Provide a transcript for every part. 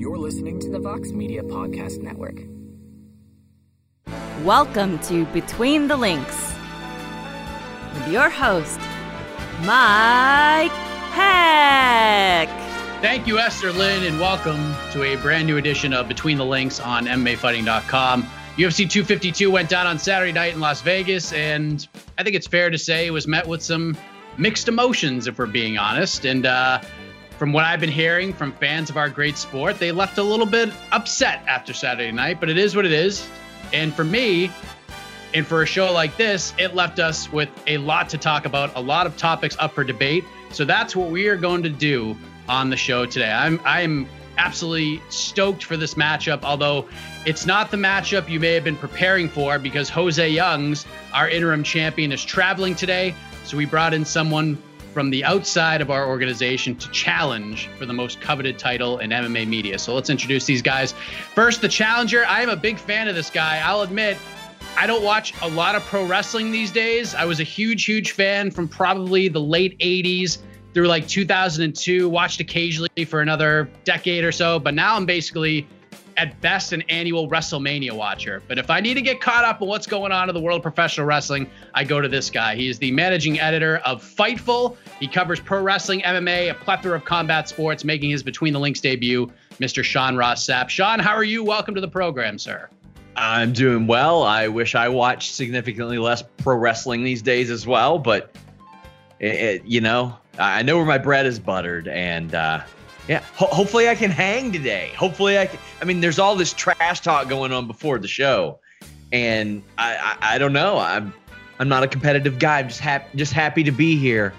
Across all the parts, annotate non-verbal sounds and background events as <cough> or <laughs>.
You're listening to the Vox Media Podcast Network. Welcome to Between the Links with your host, Mike Heck. Thank you, Esther Lynn, and welcome to a brand new edition of Between the Links on MMAfighting.com. UFC 252 went down on Saturday night in Las Vegas, and I think it's fair to say it was met with some mixed emotions, if we're being honest. And uh, from what I've been hearing from fans of our great sport, they left a little bit upset after Saturday night, but it is what it is. And for me, and for a show like this, it left us with a lot to talk about, a lot of topics up for debate. So that's what we are going to do on the show today. I'm I'm absolutely stoked for this matchup, although it's not the matchup you may have been preparing for because Jose Youngs, our interim champion, is traveling today. So we brought in someone from the outside of our organization to challenge for the most coveted title in MMA media. So let's introduce these guys. First, the challenger. I am a big fan of this guy. I'll admit, I don't watch a lot of pro wrestling these days. I was a huge, huge fan from probably the late 80s through like 2002, watched occasionally for another decade or so, but now I'm basically at best an annual WrestleMania watcher. But if I need to get caught up on what's going on in the world of professional wrestling, I go to this guy. He is the managing editor of Fightful. He covers pro wrestling, MMA, a plethora of combat sports, making his Between the Links debut, Mr. Sean Ross Sapp. Sean, how are you? Welcome to the program, sir. I'm doing well. I wish I watched significantly less pro wrestling these days as well, but it, it, you know, I know where my bread is buttered, and uh, yeah, ho- hopefully I can hang today. Hopefully I can. I mean, there's all this trash talk going on before the show, and I, I, I don't know. I'm I'm not a competitive guy. I'm just happy just happy to be here.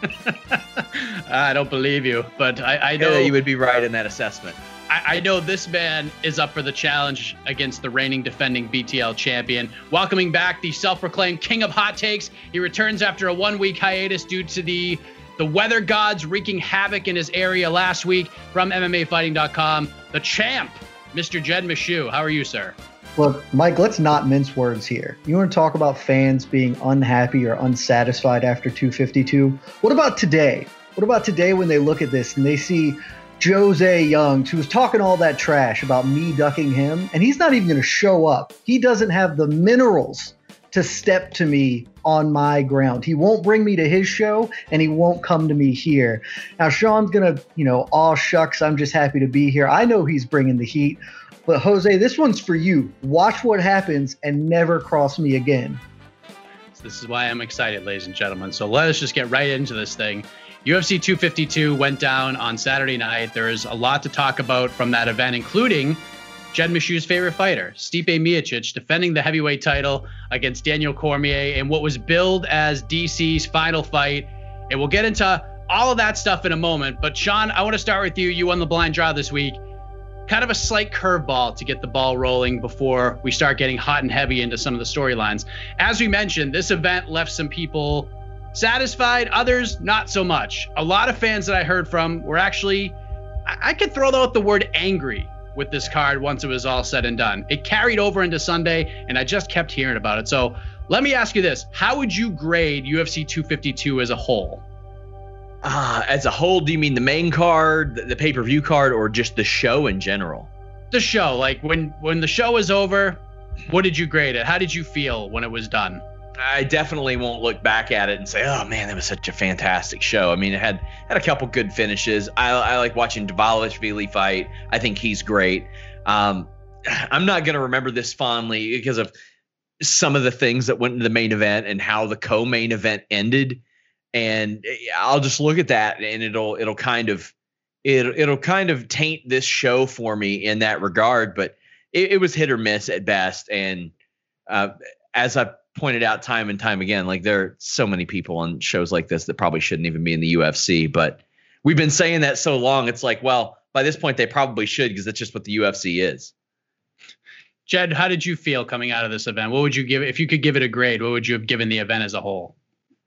<laughs> I don't believe you, but I, I know yeah, you would be right in that assessment. I, I, know this man is up for the challenge against the reigning defending BTL champion. Welcoming back the self-proclaimed king of hot takes. He returns after a one-week hiatus due to the the weather gods wreaking havoc in his area last week from MMAfighting.com. The champ, Mr. Jed Meshew. How are you, sir? Look, Mike, let's not mince words here. You want to talk about fans being unhappy or unsatisfied after 252? What about today? What about today when they look at this and they see Jose Youngs, who's talking all that trash about me ducking him, and he's not even going to show up. He doesn't have the minerals to step to me on my ground. He won't bring me to his show and he won't come to me here. Now, Sean's going to, you know, all shucks, I'm just happy to be here. I know he's bringing the heat. But Jose, this one's for you. Watch what happens and never cross me again. This is why I'm excited, ladies and gentlemen. So let us just get right into this thing. UFC 252 went down on Saturday night. There is a lot to talk about from that event, including Jed Meshew's favorite fighter, Stipe Miocic, defending the heavyweight title against Daniel Cormier in what was billed as DC's final fight. And we'll get into all of that stuff in a moment. But Sean, I want to start with you. You won the blind draw this week. Kind of a slight curveball to get the ball rolling before we start getting hot and heavy into some of the storylines. As we mentioned, this event left some people satisfied, others not so much. A lot of fans that I heard from were actually, I could throw out the word angry with this card once it was all said and done. It carried over into Sunday, and I just kept hearing about it. So let me ask you this How would you grade UFC 252 as a whole? Uh, as a whole, do you mean the main card, the, the pay per view card, or just the show in general? The show. Like when when the show was over, what did you grade it? How did you feel when it was done? I definitely won't look back at it and say, "Oh man, that was such a fantastic show." I mean, it had had a couple good finishes. I, I like watching Dvalishvili fight. I think he's great. Um, <sighs> I'm not going to remember this fondly because of some of the things that went into the main event and how the co-main event ended. And eh, I'll just look at that, and it'll it'll kind of it it'll kind of taint this show for me in that regard. But it, it was hit or miss at best, and uh, as I pointed out time and time again, like there are so many people on shows like this that probably shouldn't even be in the UFC, but we've been saying that so long. It's like, well, by this point they probably should because that's just what the UFC is. Jed, how did you feel coming out of this event? What would you give if you could give it a grade? What would you have given the event as a whole?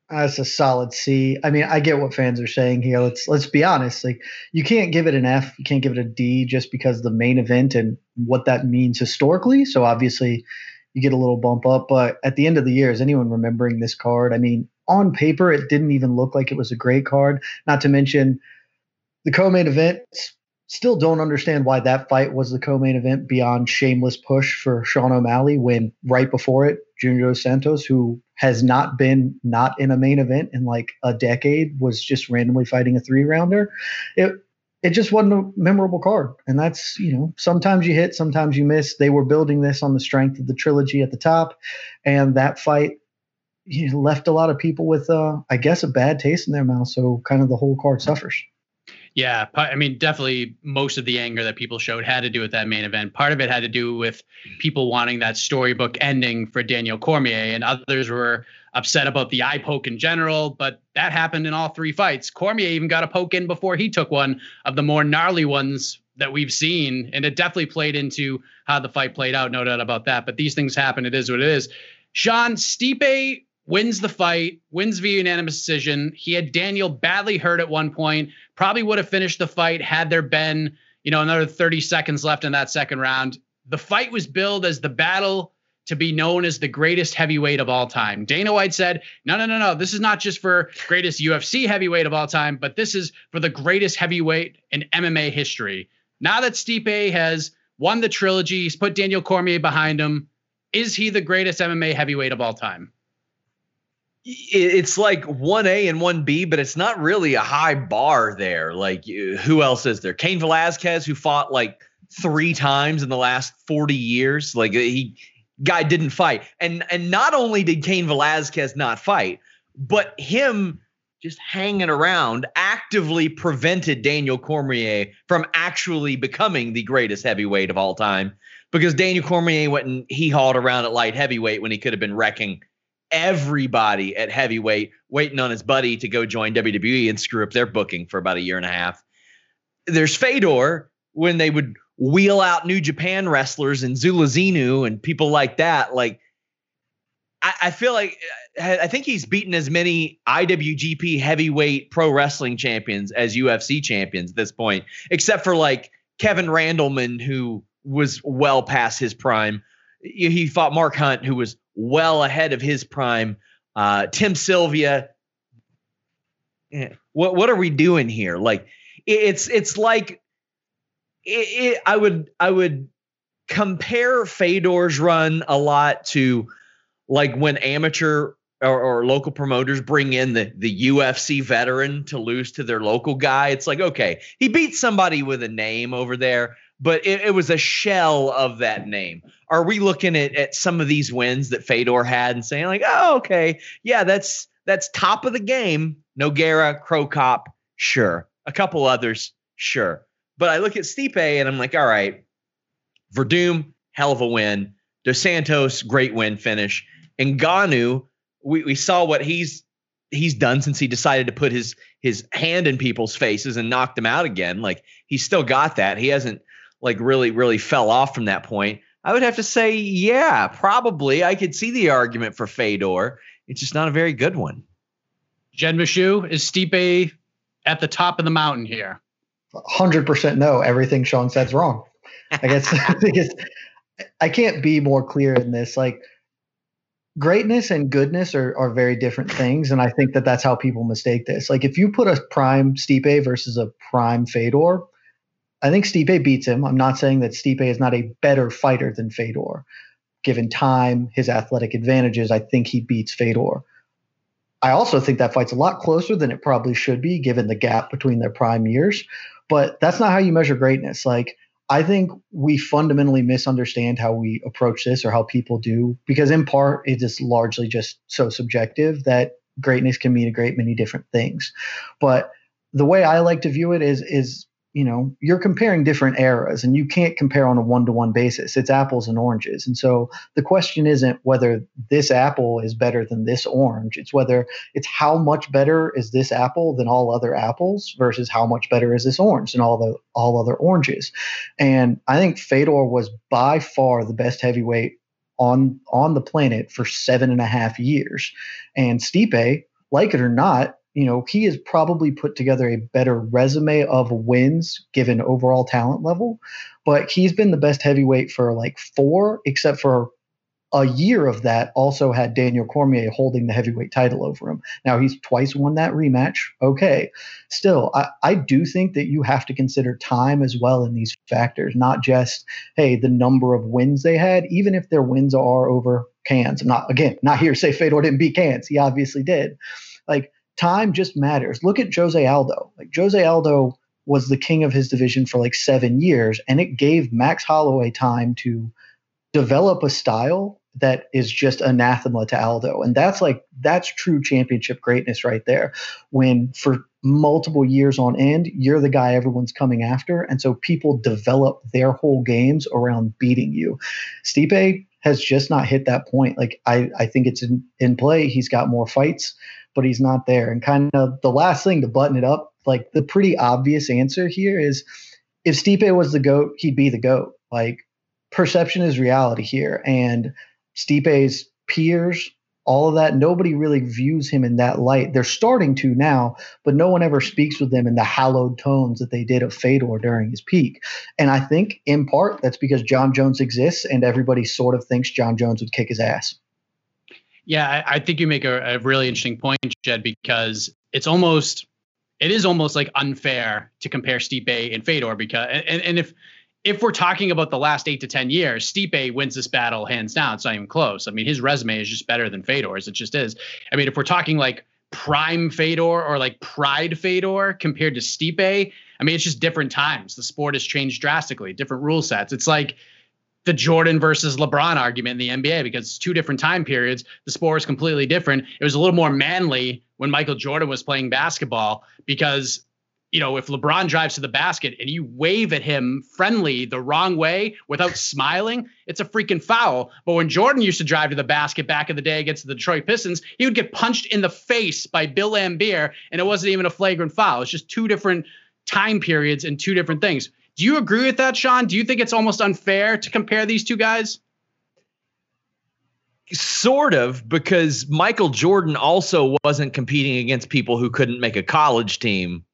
That's a solid C. I mean, I get what fans are saying here. Let's let's be honest. Like, you can't give it an F. You can't give it a D just because the main event and what that means historically. So obviously, you get a little bump up. But at the end of the year, is anyone remembering this card? I mean, on paper, it didn't even look like it was a great card. Not to mention the co-main event still don't understand why that fight was the co-main event beyond shameless push for Sean O'Malley when right before it, Junior Dos Santos, who has not been not in a main event in like a decade, was just randomly fighting a three rounder. It it just wasn't a memorable card. And that's, you know, sometimes you hit, sometimes you miss. They were building this on the strength of the trilogy at the top. And that fight you know, left a lot of people with, uh, I guess, a bad taste in their mouth. So kind of the whole card suffers. Yeah, I mean, definitely most of the anger that people showed had to do with that main event. Part of it had to do with people wanting that storybook ending for Daniel Cormier, and others were upset about the eye poke in general. But that happened in all three fights. Cormier even got a poke in before he took one of the more gnarly ones that we've seen, and it definitely played into how the fight played out. No doubt about that. But these things happen. It is what it is. Sean Stipe wins the fight, wins via unanimous decision. He had Daniel badly hurt at one point, probably would have finished the fight had there been, you know, another 30 seconds left in that second round. The fight was billed as the battle to be known as the greatest heavyweight of all time. Dana White said, no, no, no, no. This is not just for greatest UFC heavyweight of all time, but this is for the greatest heavyweight in MMA history. Now that Stipe has won the trilogy, he's put Daniel Cormier behind him. Is he the greatest MMA heavyweight of all time? It's like 1A and 1B, but it's not really a high bar there. Like, who else is there? Cain Velasquez, who fought like three times in the last 40 years. Like, he guy didn't fight. And and not only did Cain Velasquez not fight, but him just hanging around actively prevented Daniel Cormier from actually becoming the greatest heavyweight of all time because Daniel Cormier went and he hauled around at light heavyweight when he could have been wrecking everybody at heavyweight waiting on his buddy to go join WWE and screw up their booking for about a year and a half. There's Fedor when they would wheel out New Japan wrestlers and Zuluzinho and people like that. Like, I, I feel like uh, I think he's beaten as many IWGP heavyweight pro wrestling champions as UFC champions at this point, except for like Kevin Randleman, who was well past his prime. He fought Mark Hunt, who was well ahead of his prime. Uh, Tim Sylvia. What what are we doing here? Like it's it's like it, it, I would I would compare Fedor's run a lot to like when amateur or, or, local promoters bring in the the UFC veteran to lose to their local guy. It's like okay, he beat somebody with a name over there, but it, it, was a shell of that name. Are we looking at, at some of these wins that Fedor had and saying like, oh, okay, yeah, that's that's top of the game. Nogueira, Cro Cop, sure. A couple others, sure. But I look at Stipe and I'm like, all right, Werdum, hell of a win. Dos Santos, great win finish. And Ngannou, we, we saw what he's he's done since he decided to put his his hand in people's faces and knocked them out again. Like he's still got that. He hasn't like really, really fell off from that point, I would have to say, yeah, probably. I could see the argument for Fedor. It's just not a very good one. Jed Meshew, is Stipe at the top of the mountain here? 100% no. Everything Sean said's wrong. I guess <laughs> I think it's, I can't be more clear in this. Like, greatness and goodness are, are very different things. And I think that that's how people mistake this. Like, if you put a prime Stipe versus a prime Fedor, I think Stipe beats him. I'm not saying that Stipe is not a better fighter than Fedor. Given time, his athletic advantages, I think he beats Fedor. I also think that fight's a lot closer than it probably should be, given the gap between their prime years. But that's not how you measure greatness. Like, I think we fundamentally misunderstand how we approach this or how people do, because in part, it is largely just so subjective that greatness can mean a great many different things. But the way I like to view it is is you know you're comparing different eras and you can't compare on a one-to-one basis. It's apples and oranges. And so the question isn't whether this apple is better than this orange. It's whether it's how much better is this apple than all other apples versus how much better is this orange than all the all other oranges. And i think fedor was by far the best heavyweight on on the planet for seven and a half years. And stipe like it or not you know, he has probably put together a better resume of wins given overall talent level, but he's been the best heavyweight for like four, except for a year of that also had Daniel Cormier holding the heavyweight title over him. Now he's twice won that rematch. Okay. Still, I, I do think that you have to consider time as well in these factors, not just, hey, the number of wins they had, even if their wins are over cans. I'm not, again, not here to say Fedor didn't beat cans. He obviously did. Like, time just matters. Look at Jose Aldo. Like, Jose Aldo was the king of his division for like seven years, and it gave Max Holloway time to develop a style that is just anathema to Aldo. And that's like, that's true championship greatness right there. When for multiple years on end, you're the guy everyone's coming after. And so people develop their whole games around beating you. Stipe has just not hit that point. Like, I, I think it's in, in play. He's got more fights, but he's not there. And kind of the last thing to button it up, like the pretty obvious answer here is if Stipe was the GOAT, he'd be the GOAT. Like, perception is reality here. And Stipe's peers, all of that, nobody really views him in that light. They're starting to now, but no one ever speaks with them in the hallowed tones that they did of Fedor during his peak. And I think in part that's because Jon Jones exists and everybody sort of thinks Jon Jones would kick his ass. Yeah, I, I think you make a, a really interesting point, Jed, because it's almost it is almost like unfair to compare Stipe and Fedor because and, and if if we're talking about the last eight to ten years, Stipe wins this battle hands down. It's not even close. I mean, his resume is just better than Fedor's. It just is. I mean, if we're talking like prime Fedor or like pride Fedor compared to Stipe, I mean, it's just different times. The sport has changed drastically, different rule sets. It's like the Jordan versus LeBron argument in the NBA because it's two different time periods. The sport is completely different. It was a little more manly when Michael Jordan was playing basketball because you know, if LeBron drives to the basket and you wave at him friendly the wrong way without <laughs> smiling, it's a freaking foul. But when Jordan used to drive to the basket back in the day against the Detroit Pistons, he would get punched in the face by Bill Laimbeer, and it wasn't even a flagrant foul. It's just two different time periods and two different things. Do you agree with that, Sean? Do you think it's almost unfair to compare these two guys? Sort of, because Michael Jordan also wasn't competing against people who couldn't make a college team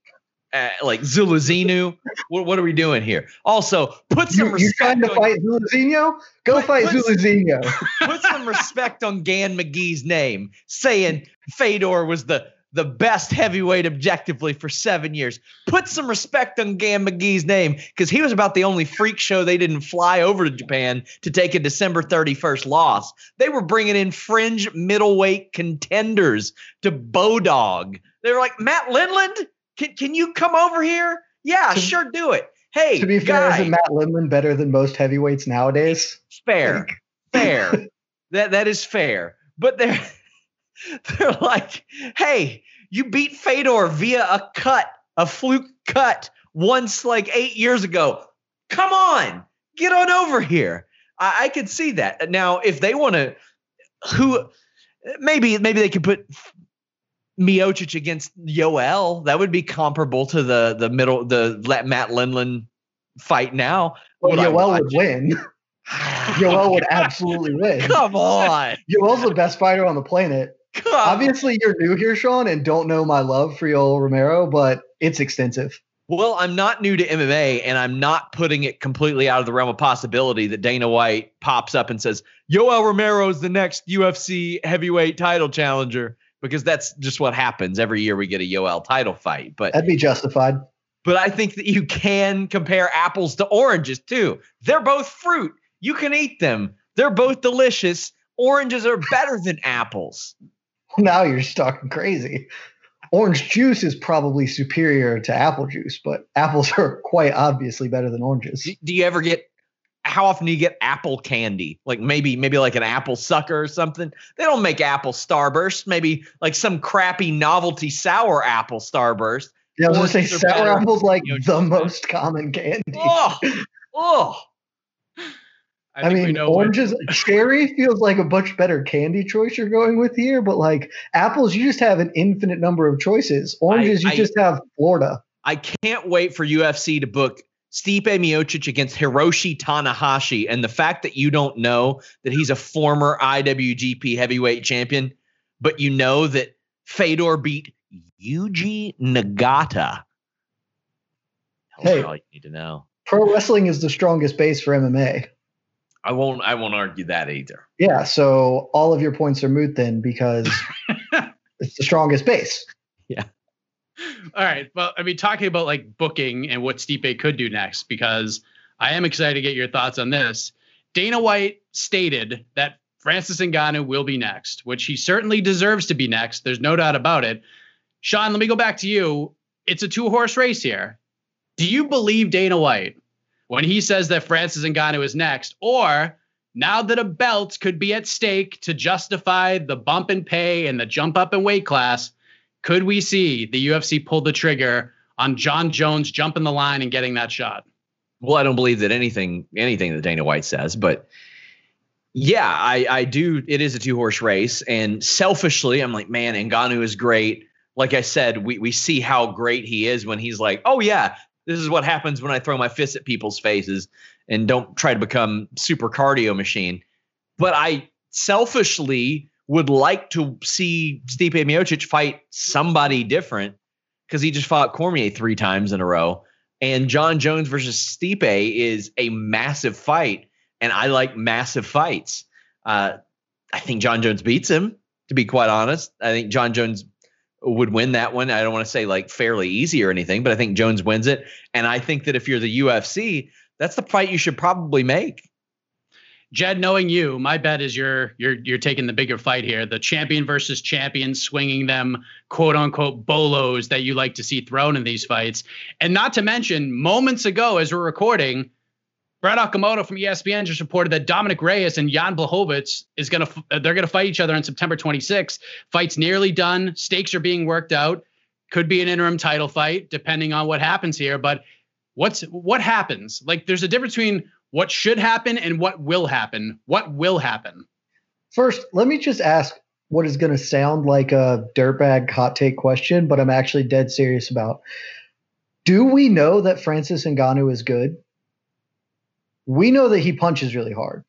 uh, like Zuluzinho. what, what are we doing here? Also, put some you, respect. You trying to on, fight Zuluzinho? Go put, fight put, Zuluzinho. <laughs> put some respect on Gan McGee's name, saying Fedor was the the best heavyweight objectively for seven years. Put some respect on Gan McGee's name because he was about the only freak show they didn't fly over to Japan to take a December 31st loss. They were bringing in fringe middleweight contenders to Bodog. They were like, Matt Lindland? Can can you come over here? Yeah, sure, do it. Hey, to be fair, isn't Matt Lindland better than most heavyweights nowadays? Fair, fair. <laughs> that that is fair. But they're <laughs> they're like, hey, you beat Fedor via a cut, a fluke cut once like eight years ago. Come on, get on over here. I, I could see that. Now, if they want to, who maybe maybe they could put Miocic against Yoel, that would be comparable to the the middle the Matt Lindland fight now. Well, would Yoel would win. <sighs> Yoel would <laughs> absolutely win. Come on. Yoel's the best fighter on the planet. Come Obviously, you're new here, Sean, and don't know my love for Yoel Romero, but it's extensive. Well, I'm not new to MMA, and I'm not putting it completely out of the realm of possibility that Dana White pops up and says, Yoel Romero is the next UFC heavyweight title challenger because that's just what happens every year we get a Yoel title fight. But that'd be justified. But I think that you can compare apples to oranges too. They're both fruit. You can eat them. They're both delicious. Oranges are better than apples. <laughs> Now you're just talking crazy. Orange juice is probably superior to apple juice, but apples <laughs> are quite obviously better than oranges. Do, do you ever get how often do you get apple candy? Like maybe maybe like an apple sucker or something. They don't make apple starburst. Maybe like some crappy novelty sour apple starburst. Yeah, I was gonna say sour apple's like the most common candy. Oh, oh. I, I mean, oranges, cherry feels like a much better candy choice you're going with here, but like apples, you just have an infinite number of choices. Oranges, I, you I, just have Florida. I can't wait for UFC to book Stipe Miocic against Hiroshi Tanahashi, and the fact that you don't know that he's a former IWGP Heavyweight Champion, but you know that Fedor beat Yuji Nagata. That's hey, all you need to know. Pro wrestling is the strongest base for MMA. I won't. I won't argue that either. Yeah. So all of your points are moot then because <laughs> it's the strongest base. Yeah. All right. Well, I mean, talking about like booking and what Stipe could do next, because I am excited to get your thoughts on this. Dana White stated that Francis Ngannou will be next, which he certainly deserves to be next. There's no doubt about it. Sean, let me go back to you. It's a two horse race here. Do you believe Dana White when he says that Francis Ngannou is next? Or now that a belt could be at stake to justify the bump in pay and the jump up in weight class, could we see the UFC pull the trigger on Jon Jones jumping the line and getting that shot? Well, I don't believe that anything anything that Dana White says, but yeah, I I do. It is a two horse race, and selfishly, I'm like, man, Ngannou is great. Like I said, we we see how great he is when he's like, oh yeah, this is what happens when I throw my fists at people's faces and don't try to become super cardio machine. But I selfishly would like to see Stipe Miocic fight somebody different because he just fought Cormier three times in a row. And Jon Jones versus Stipe is a massive fight, and I like massive fights. Uh, I think Jon Jones beats him, to be quite honest. I think Jon Jones would win that one. I don't want to say like fairly easy or anything, but I think Jones wins it. And I think that if you're the UFC, that's the fight you should probably make. Jed, knowing you, my bet is you're you're you're taking the bigger fight here. The champion versus champion, swinging them quote unquote bolos that you like to see thrown in these fights, and not to mention moments ago as we're recording, Brett Okamoto from ESPN just reported that Dominick Reyes and Jan Blachowicz is gonna uh, they're gonna fight each other on September 26th. Fight's nearly done. Stakes are being worked out. Could be an interim title fight depending on what happens here, but what's what happens? Like there's a difference between what should happen and what will happen. What will happen? First, let me just ask what is going to sound like a dirtbag hot take question, but I'm actually dead serious about. Do we know that Francis Ngannou is good? We know that he punches really hard.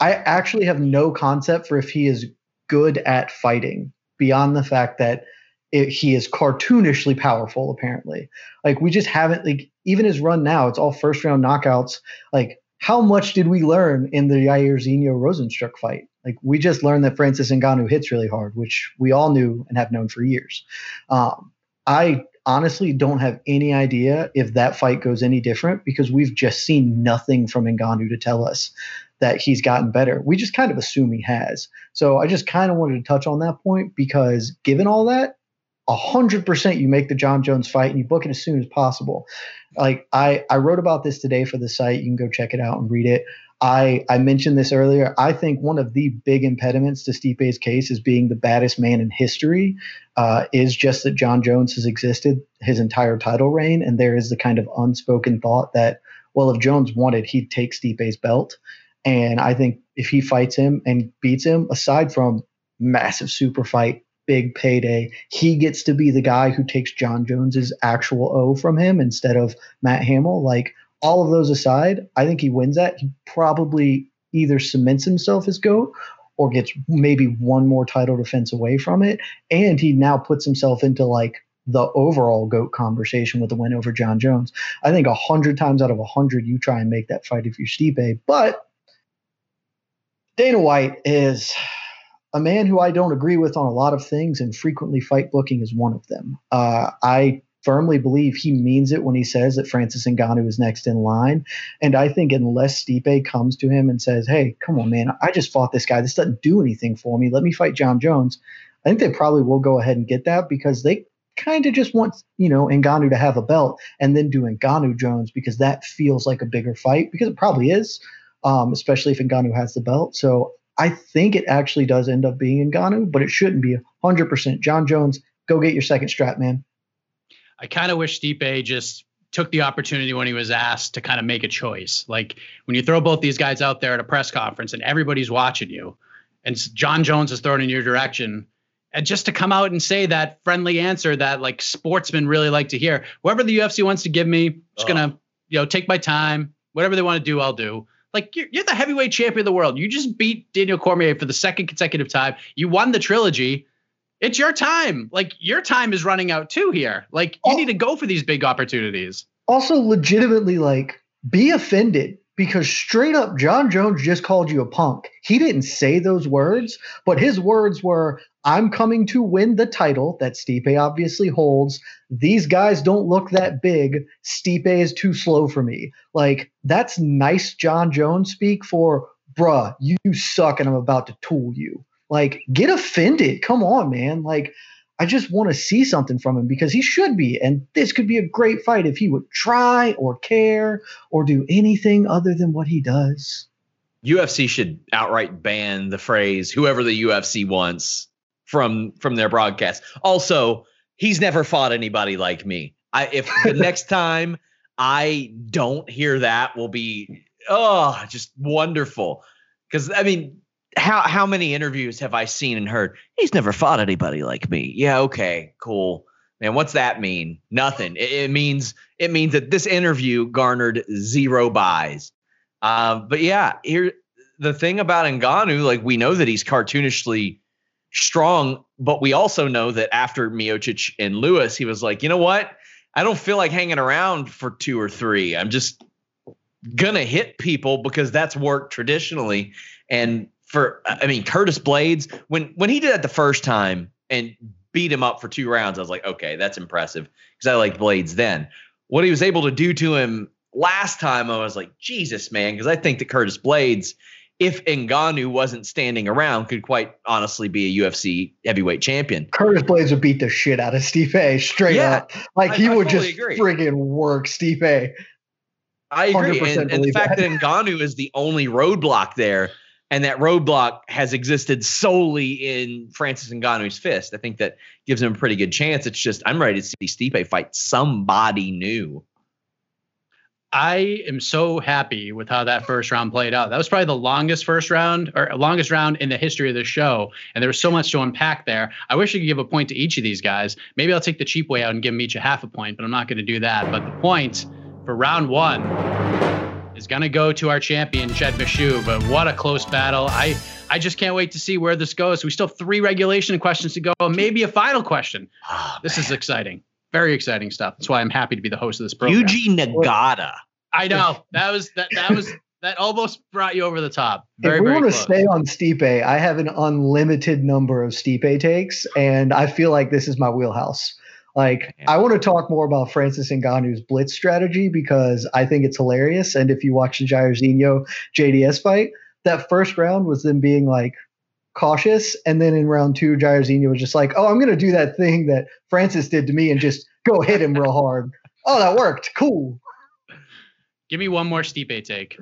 I actually have no concept for if he is good at fighting beyond the fact that it, he is cartoonishly powerful apparently like we just haven't like even his run now it's all first round knockouts like how much did we learn in the Yair Jairzinho Rozenstruik fight? Like we just learned that Francis Ngannou hits really hard, which we all knew and have known for years. Um, I honestly don't have any idea if that fight goes any different because we've just seen nothing from Ngannou to tell us that he's gotten better. We just kind of assume he has. So I just kind of wanted to touch on that point because given all that, 100% you make the Jon Jones fight and you book it as soon as possible. Like I, I wrote about this today for the site. You can go check it out and read it. I, I mentioned this earlier. I think one of the big impediments to Stipe's case is being the baddest man in history uh, is just that Jon Jones has existed his entire title reign. And there is the kind of unspoken thought that, well, if Jones wanted, he'd take Stipe's belt. And I think if he fights him and beats him, aside from massive super fight, big payday. He gets to be the guy who takes Jon Jones's actual O from him instead of Matt Hamill. Like all of those aside, I think he wins that. He probably either cements himself as GOAT or gets maybe one more title defense away from it. And he now puts himself into like the overall GOAT conversation with the win over Jon Jones. I think a hundred times out of a hundred, you try and make that fight if you're Stipe. But Dana White is a man who I don't agree with on a lot of things, and frequently fight booking is one of them. Uh, I firmly believe he means it when he says that Francis Ngannou is next in line. And I think unless Stipe comes to him and says, "Hey, come on, man, I just fought this guy. This doesn't do anything for me. Let me fight Jon Jones," I think they probably will go ahead and get that because they kind of just want you know Ngannou to have a belt and then do Ngannou Jones because that feels like a bigger fight because it probably is. Um, especially if Ngannou has the belt. So I think it actually does end up being Ngannou, but it shouldn't be 100%. Jon Jones, go get your second strap, man. I kind of wish Stipe just took the opportunity when he was asked to kind of make a choice. Like when you throw both these guys out there at a press conference and everybody's watching you, and Jon Jones is thrown in your direction, and just to come out and say that friendly answer that like sportsmen really like to hear. Whoever the UFC wants to give me, just gonna oh. you know take my time. Whatever they want to do, I'll do. Like you're, you're the heavyweight champion of the world. You just beat Daniel Cormier for the second consecutive time. You won the trilogy. It's your time. Like your time is running out too here. Like you need to go for these big opportunities. Also, legitimately, like be offended because straight up Jon Jones just called you a punk. He didn't say those words, but his words were I'm coming to win the title that Stipe obviously holds. These guys don't look that big. Stipe is too slow for me. Like that's nice Jon Jones speak for bruh, you suck and I'm about to tool you. Like get offended. Come on, man. Like I just want to see something from him because he should be. And this could be a great fight if he would try or care or do anything other than what he does. UFC should outright ban the phrase whoever the UFC wants from from their broadcast. Also, he's never fought anybody like me. I if the <laughs> next time I don't hear that will be oh, just wonderful. Cuz I mean, how how many interviews have I seen and heard? He's never fought anybody like me. Yeah, okay, cool. Man, what's that mean? Nothing. It, it means it means that this interview garnered zero buys. Um, but yeah, here the thing about Ngannou, like we know that he's cartoonishly strong, but we also know that after Miocic and Lewis, he was like, you know what? I don't feel like hanging around for two or three. I'm just gonna hit people because that's worked traditionally. And for I mean Curtis Blaydes when when he did that the first time and beat him up for two rounds, I was like, okay, that's impressive because I liked Blaydes then. What he was able to do to him last time, I was like, Jesus, man, because I think that Curtis Blaydes, if Ngannou wasn't standing around, could quite honestly be a UFC heavyweight champion. Curtis Blaydes would beat the shit out of Stipe A straight yeah, up. Like I, he I would totally just friggin' work Stipe. I agree. And, and the fact that. that Ngannou is the only roadblock there and that roadblock has existed solely in Francis Ngannou's fist. I think that gives him a pretty good chance. It's just I'm ready to see Stipe fight somebody new. I am so happy with how that first round played out. That was probably the longest first round or longest round in the history of the show. And there was so much to unpack there. I wish I could give a point to each of these guys. Maybe I'll take the cheap way out and give them each a half a point, but I'm not going to do that. But the point for round one is going to go to our champion, Jed Meshew. But what a close battle. I, I just can't wait to see where this goes. We still have three regulation questions to go, maybe a final question. Oh, this man. is exciting. Very exciting stuff. That's why I'm happy to be the host of this program. Yuji Nagata. I know. That was that that was that almost brought you over the top. Very, if we want to stay on Stipe, I have an unlimited number of Stipe takes, and I feel like this is my wheelhouse. Like, yeah. I want to talk more about Francis Ngannou's blitz strategy because I think it's hilarious. And if you watch the Jairzinho JDS fight, that first round was them being like cautious. And then in round two, Jairzinho was just like, oh, I'm going to do that thing that Francis did to me and just go hit him real hard. Oh, that worked. Cool. Give me one more Stipe take.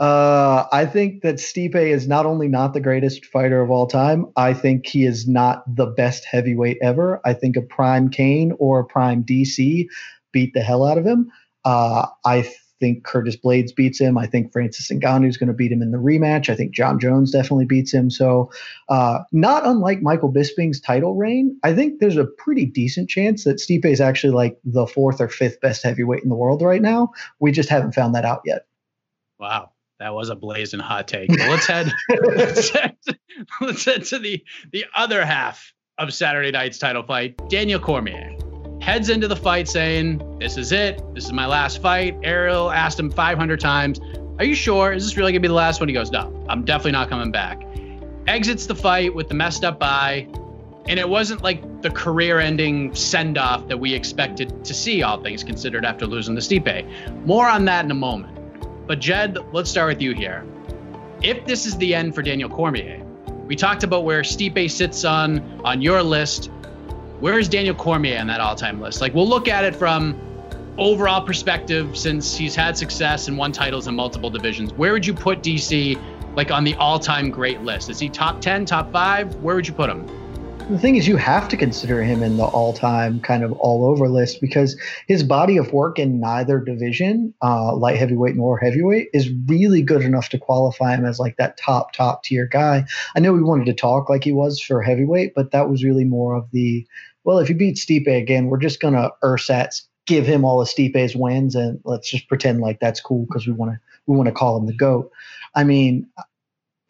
Uh, I think that Stipe is not only not the greatest fighter of all time, I think he is not the best heavyweight ever. I think a prime Cain or a prime DC beat the hell out of him. Uh, I think Curtis Blaydes beats him. I think Francis Ngannou is going to beat him in the rematch. I think Jon Jones definitely beats him. So, uh, not unlike Michael Bisping's title reign, I think there's a pretty decent chance that Stipe is actually like the fourth or fifth best heavyweight in the world right now. We just haven't found that out yet. Wow. That was a blazing hot take. Let's head <laughs> let's head, to, let's head to the the other half of Saturday night's title fight. Daniel Cormier heads into the fight saying, "This is it. This is my last fight." Ariel asked him 500 times, "Are you sure? Is this really gonna be the last one?" He goes, "No, I'm definitely not coming back." Exits the fight with the messed up eye, and it wasn't like the career-ending send-off that we expected to see, all things considered, after losing the Stipe. More on that in a moment. But Jed, let's start with you here. If this is the end for Daniel Cormier, we talked about where Stipe sits on on your list. Where is Daniel Cormier on that all-time list? Like we'll look at it from overall perspective since he's had success and won titles in multiple divisions. Where would you put DC like on the all-time great list? Is he top 10, top 5? Where would you put him? The thing is, you have to consider him in the all time kind of all over list because his body of work in neither division, uh, light heavyweight nor heavyweight, is really good enough to qualify him as like that top, top tier guy. I know we wanted to talk like he was for heavyweight, but that was really more of the well, if you beat Stipe again, we're just going to ersatz give him all of Stipe's wins and let's just pretend like that's cool because we want to we want to call him the goat. I mean,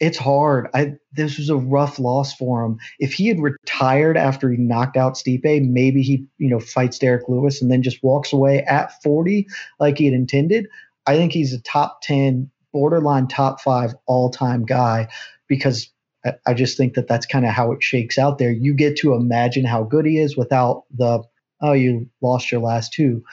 it's hard. I this was a rough loss for him. If he had retired after he knocked out Stipe, maybe he you know fights Derrick Lewis and then just walks away at 40 like he had intended. I think he's a top 10, borderline top five all time guy because I, I just think that that's kind of how it shakes out there. You get to imagine how good he is without the, oh, you lost your last two.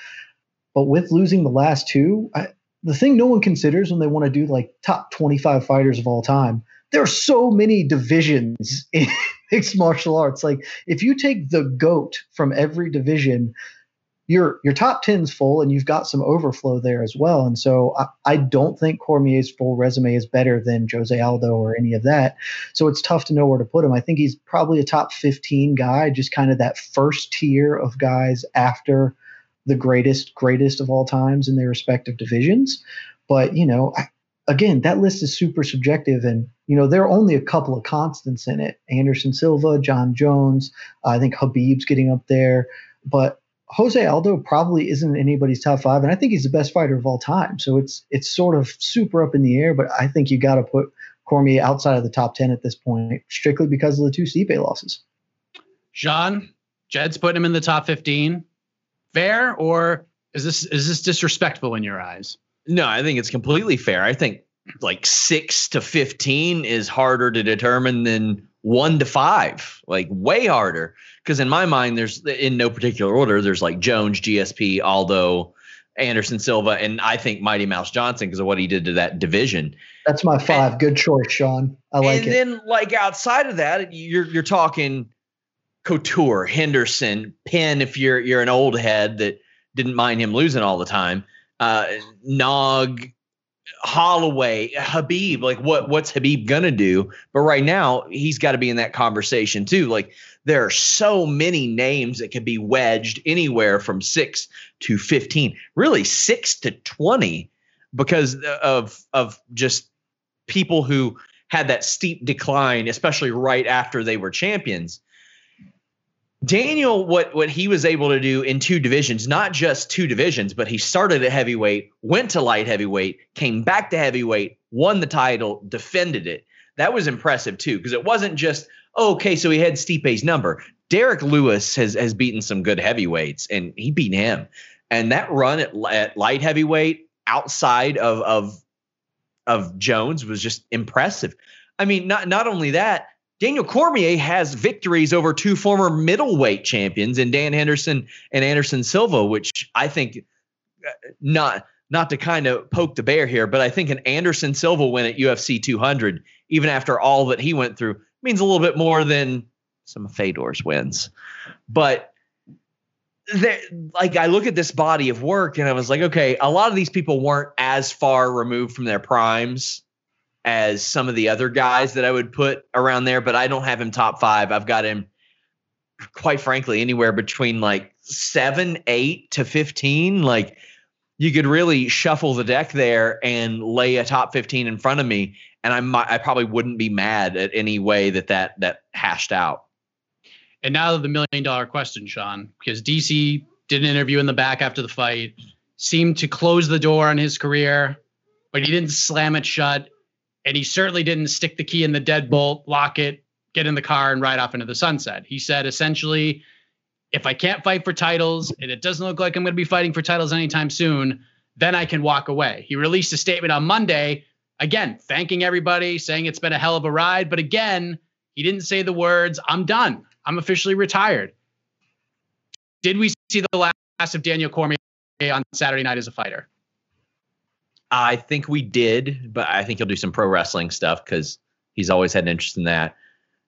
But with losing the last two, I, the thing no one considers when they want to do like top 25 fighters of all time, there are so many divisions <laughs> in mixed martial arts. Like if you take the GOAT from every division, your your top 10's full and you've got some overflow there as well. And so I, I don't think Cormier's full resume is better than Jose Aldo or any of that. So it's tough to know where to put him. I think he's probably a top 15 guy, just kind of that first tier of guys after the greatest, greatest of all times in their respective divisions. But, you know, I, again, that list is super subjective, and you know there are only a couple of constants in it: Anderson Silva, Jon Jones. I think Khabib's getting up there, but Jose Aldo probably isn't anybody's top five, and I think he's the best fighter of all time. So it's it's sort of super up in the air, but I think you got to put Cormier outside of the top ten at this point, strictly because of the two Stipe losses. Sean, Jed's putting him in the top fifteen. Fair or is this is this disrespectful in your eyes? No, I think it's completely fair. I think like six to 15 is harder to determine than one to five, like way harder. Because in my mind, there's in no particular order, there's like Jones, GSP, Aldo, Anderson Silva, and I think Mighty Mouse Johnson because of what he did to that division. That's my five. And, Good choice, Sean. I like and it. And then, like outside of that, you're you're talking Couture, Henderson, Penn. If you're you're an old head that didn't mind him losing all the time, uh, Nog, Holloway, Khabib, like what what's Khabib gonna do? But right now, he's got to be in that conversation too. Like there are so many names that could be wedged anywhere from six to fifteen, really six to twenty, because of of just people who had that steep decline, especially right after they were champions. Daniel, what what he was able to do in two divisions, not just two divisions, but he started at heavyweight, went to light heavyweight, came back to heavyweight, won the title, defended it. That was impressive too, because it wasn't just oh, okay, so he had Stipe's number. Derrick Lewis has has beaten some good heavyweights, and he beat him. And that run at, at light heavyweight, outside of of of Jones, was just impressive. I mean, not not only that, Daniel Cormier has victories over two former middleweight champions in Dan Henderson and Anderson Silva, which I think uh, not not to kind of poke the bear here, but I think an Anderson Silva win at UFC 200, even after all that he went through, means a little bit more than some of Fedor's wins. But there, like I look at this body of work and I was like, okay, a lot of these people weren't as far removed from their primes as some of the other guys that I would put around there, but I don't have him top five. I've got him, quite frankly, anywhere between like seven, eight to 15. Like you could really shuffle the deck there and lay a top 15 in front of me. And I might, I probably wouldn't be mad at any way that that, that hashed out. And now the million dollar question, Sean, because DC did an interview in the back after the fight, seemed to close the door on his career, but he didn't slam it shut and he certainly didn't stick the key in the deadbolt, lock it, get in the car, and ride off into the sunset. He said essentially, if I can't fight for titles and it doesn't look like I'm going to be fighting for titles anytime soon, then I can walk away. He released a statement on Monday, again, thanking everybody, saying it's been a hell of a ride. But again, he didn't say the words, I'm done. I'm officially retired. Did we see the last of Daniel Cormier on Saturday night as a fighter? I think we did, but I think he'll do some pro wrestling stuff because he's always had an interest in that.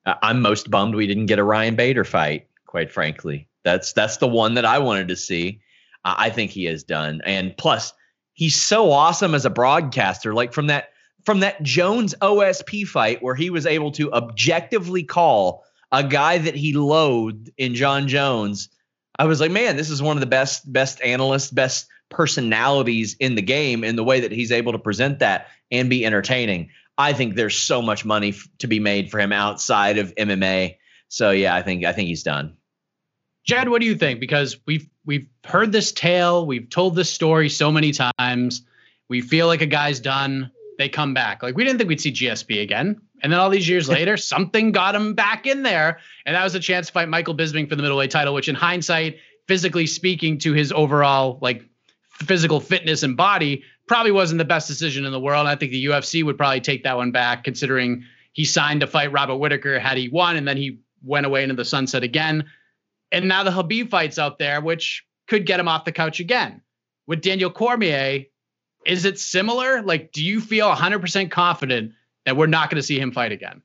Uh, I'm most bummed we didn't get a Ryan Bader fight. Quite frankly, that's that's the one that I wanted to see. Uh, I think he has done, and plus, he's so awesome as a broadcaster. Like from that from that Jones OSP fight where he was able to objectively call a guy that he loathed in Jon Jones. I was like, man, this is one of the best best analysts, best personalities in the game and the way that he's able to present that and be entertaining. I think there's so much money f- to be made for him outside of MMA. So yeah, I think I think he's done. Jed, what do you think? Because we've we've heard this tale, we've told this story so many times. We feel like a guy's done. They come back. Like we didn't think we'd see GSP again. And then all these years <laughs> later, something got him back in there. And that was a chance to fight Michael Bisping for the middleweight title, which in hindsight, physically speaking to his overall like physical fitness and body probably wasn't the best decision in the world. I think the UFC would probably take that one back, considering he signed to fight Robert Whitaker had he won, and then he went away into the sunset again. And now the Khabib fight's out there, which could get him off the couch again. With Daniel Cormier, is it similar? Like, do you feel 100% confident that we're not going to see him fight again?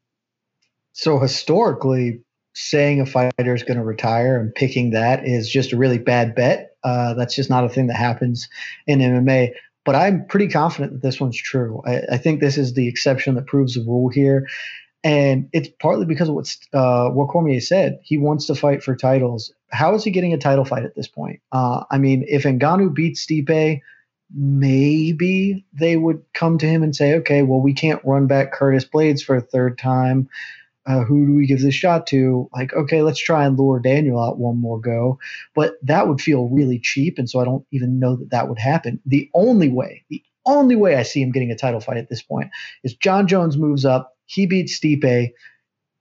So historically, saying a fighter is going to retire and picking that is just a really bad bet. Uh, that's just not a thing that happens in MMA. But I'm pretty confident that this one's true. I, I think this is the exception that proves the rule here. And it's partly because of what uh, what Cormier said. He wants to fight for titles. How is he getting a title fight at this point? Uh, I mean, if Ngannou beats Stipe, maybe they would come to him and say, "Okay, well, we can't run back Curtis Blaydes for a third time uh, who do we give this shot to? Like, okay, let's try and lure Daniel out one more go. But that would feel really cheap. And so I don't even know that that would happen. The only way, the only way I see him getting a title fight at this point is Jon Jones moves up, he beats Stipe,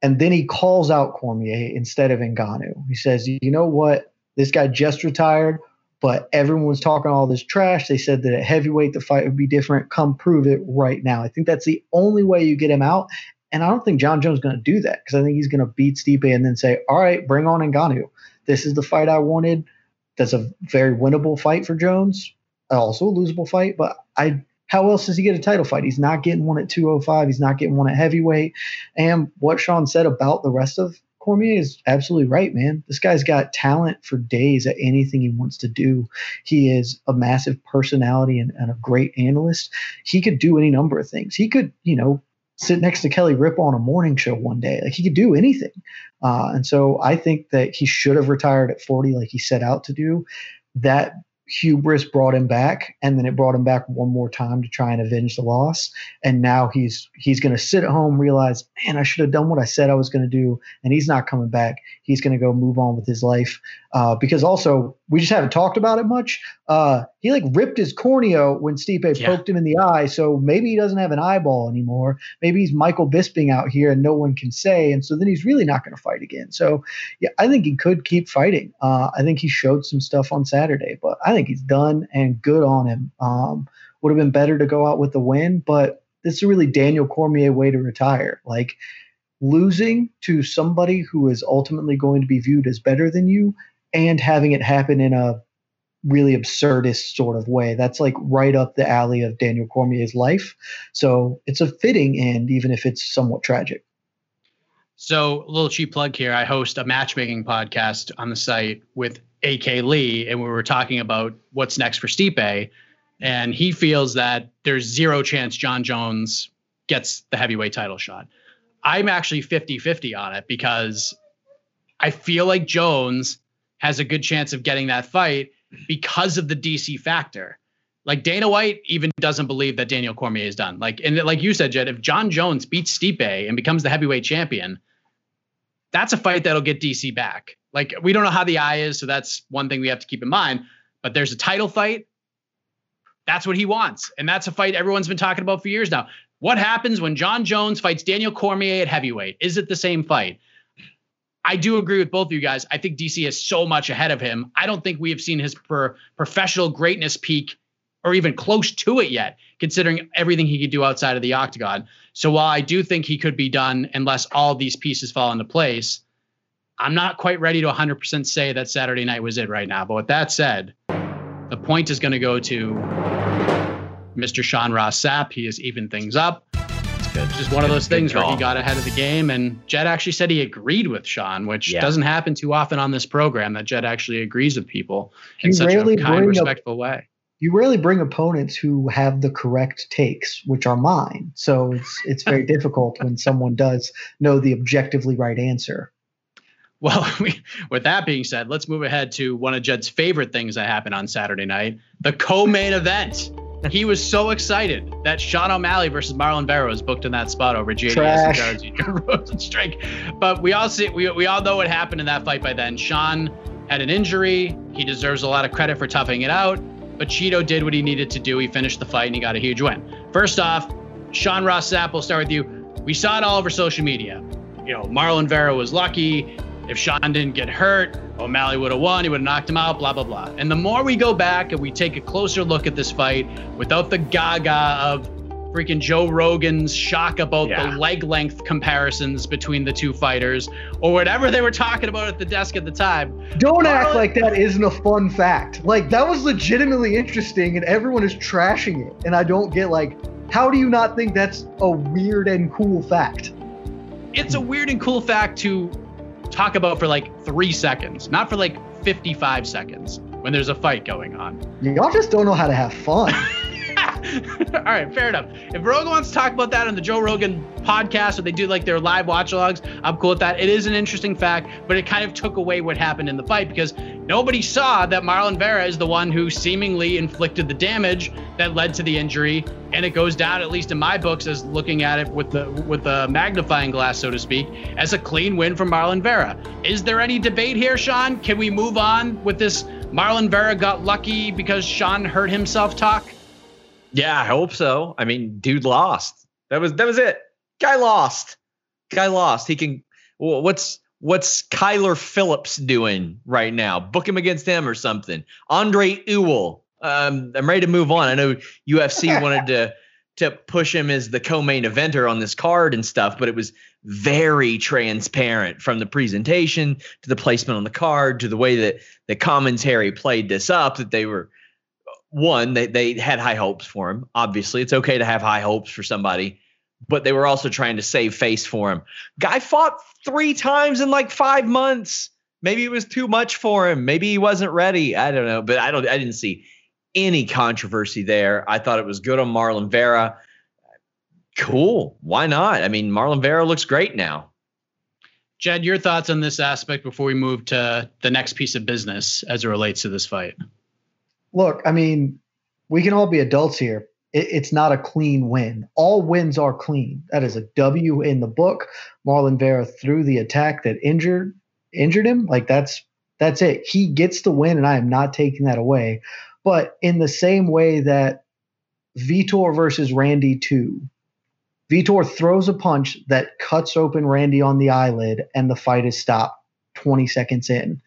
and then he calls out Cormier instead of Ngannou. He says, you know what? This guy just retired, but everyone was talking all this trash. They said that at heavyweight the fight would be different. Come prove it right now. I think that's the only way you get him out. And I don't think Jon Jones is going to do that because I think he's going to beat Stipe and then say, all right, bring on Ngannou. This is the fight I wanted. That's a very winnable fight for Jones. Also a losable fight, but I how else does he get a title fight? He's not getting one at 205. He's not getting one at heavyweight. And what Sean said about the rest of Cormier is absolutely right, man. This guy's got talent for days at anything he wants to do. He is a massive personality and, and, a great analyst. He could do any number of things. He could, you know, sit next to Kelly Ripa on a morning show one day. Like he could do anything. Uh, and so I think that he should have retired at 40 like he set out to do. That hubris brought him back and then it brought him back one more time to try and avenge the loss and now he's he's going to sit at home realize man i should have done what i said i was going to do and he's not coming back he's going to go move on with his life uh, because also we just haven't talked about it much uh, he like ripped his cornea when Stipe yeah. poked him in the eye so maybe he doesn't have an eyeball anymore maybe he's michael bisping out here and no one can say and so then he's really not going to fight again so yeah i think he could keep fighting uh, i think he showed some stuff on saturday but i think he's done and good on him. Um, would have been better to go out with the win, but this is a really Daniel Cormier way to retire. Like losing to somebody who is ultimately going to be viewed as better than you and having it happen in a really absurdist sort of way. That's like right up the alley of Daniel Cormier's life. So it's a fitting end, even if it's somewhat tragic. So, a little cheap plug here. I host a matchmaking podcast on the site with AK Lee, and we were talking about what's next for Stipe, and he feels that there's zero chance Jon Jones gets the heavyweight title shot. I'm actually 50 50 on it because I feel like Jones has a good chance of getting that fight because of the DC factor. Like Dana White even doesn't believe that Daniel Cormier is done. Like and like you said, Jed, if Jon Jones beats Stipe and becomes the heavyweight champion, that's a fight that'll get DC back. Like we don't know how the eye is, so that's one thing we have to keep in mind. But there's a title fight. That's what he wants, and that's a fight everyone's been talking about for years now. What happens when Jon Jones fights Daniel Cormier at heavyweight? Is it the same fight? I do agree with both of you guys. I think DC is so much ahead of him. I don't think we have seen his per professional greatness peak or even close to it yet, considering everything he could do outside of the octagon. So while I do think he could be done unless all these pieces fall into place, I'm not quite ready to 100% say that Saturday night was it right now. But with that said, the point is going to go to Mr. Sean Ross Sapp. He has evened things up. It's just one of those things where he got ahead of the game. And Jed actually said he agreed with Sean, which yeah. doesn't happen too often on this program that Jed actually agrees with people in you such a kind, respectful a, way. You rarely bring opponents who have the correct takes, which are mine. So it's it's very <laughs> difficult when someone does know the objectively right answer. Well, <laughs> we, with that being said, let's move ahead to one of Jed's favorite things that happened on Saturday night the co main event. He was so excited that Sean O'Malley versus Marlon Vera was booked in that spot over JDS and Rozenstruik. <laughs> But we all see we, we all know what happened in that fight by then. Sean had an injury. He deserves a lot of credit for toughing it out. But Cheeto did what he needed to do. He finished the fight and he got a huge win. First off, Sean Ross Sapp, we'll start with you. We saw it all over social media. You know, Marlon Vera was lucky if Sean didn't get hurt, O'Malley would have won. He would have knocked him out, blah, blah, blah. And the more we go back and we take a closer look at this fight without the gaga of freaking Joe Rogan's shock about Yeah. the leg length comparisons between the two fighters or whatever they were talking about at the desk at the time. Don't act like that isn't a fun fact. Like that was legitimately interesting, and everyone is trashing it. And I don't get like, how do you not think that's a weird and cool fact? It's a weird and cool fact to talk about for like three seconds, not for like 55 seconds when there's a fight going on. Y'all just don't know how to have fun. <laughs> <laughs> All right, fair enough. If Rogan wants to talk about that on the Joe Rogan podcast, or they do like their live watch logs, I'm cool with that. It is an interesting fact, but it kind of took away what happened in the fight because nobody saw that Marlon Vera is the one who seemingly inflicted the damage that led to the injury, and it goes down, at least in my books, as looking at it with the with the magnifying glass, so to speak, as a clean win from Marlon Vera. Is there any debate here, Sean? Can we move on with this? Marlon Vera got lucky because Sean hurt himself talk. Yeah, I hope so. I mean, dude lost. That was that was it. Guy lost. Guy lost. He can. What's what's Kyler Phillips doing right now? Book him against him or something. Andre Ewell. Um, I'm ready to move on. I know UFC <laughs> wanted to to push him as the co-main eventer on this card and stuff, but it was very transparent from the presentation to the placement on the card to the way that the commentary played this up that they were one, they, they had high hopes for him. Obviously, it's okay to have high hopes for somebody, but they were also trying to save face for him. Guy fought three times in like five months. Maybe it was too much for him. Maybe he wasn't ready. I don't know, but I don't. I didn't see any controversy there. I thought it was good on Marlon Vera. Cool. Why not? I mean, Marlon Vera looks great now. Jed, your thoughts on this aspect before we move to the next piece of business as it relates to this fight? Look, I mean, we can all be adults here. It, it's not a clean win. All wins are clean. That is a W in the book. Marlon Vera threw the attack that injured injured him. Like that's that's it. He gets the win, and I am not taking that away. But in the same way that Vitor versus Randy two, Vitor throws a punch that cuts open Randy on the eyelid, and the fight is stopped 20 seconds in.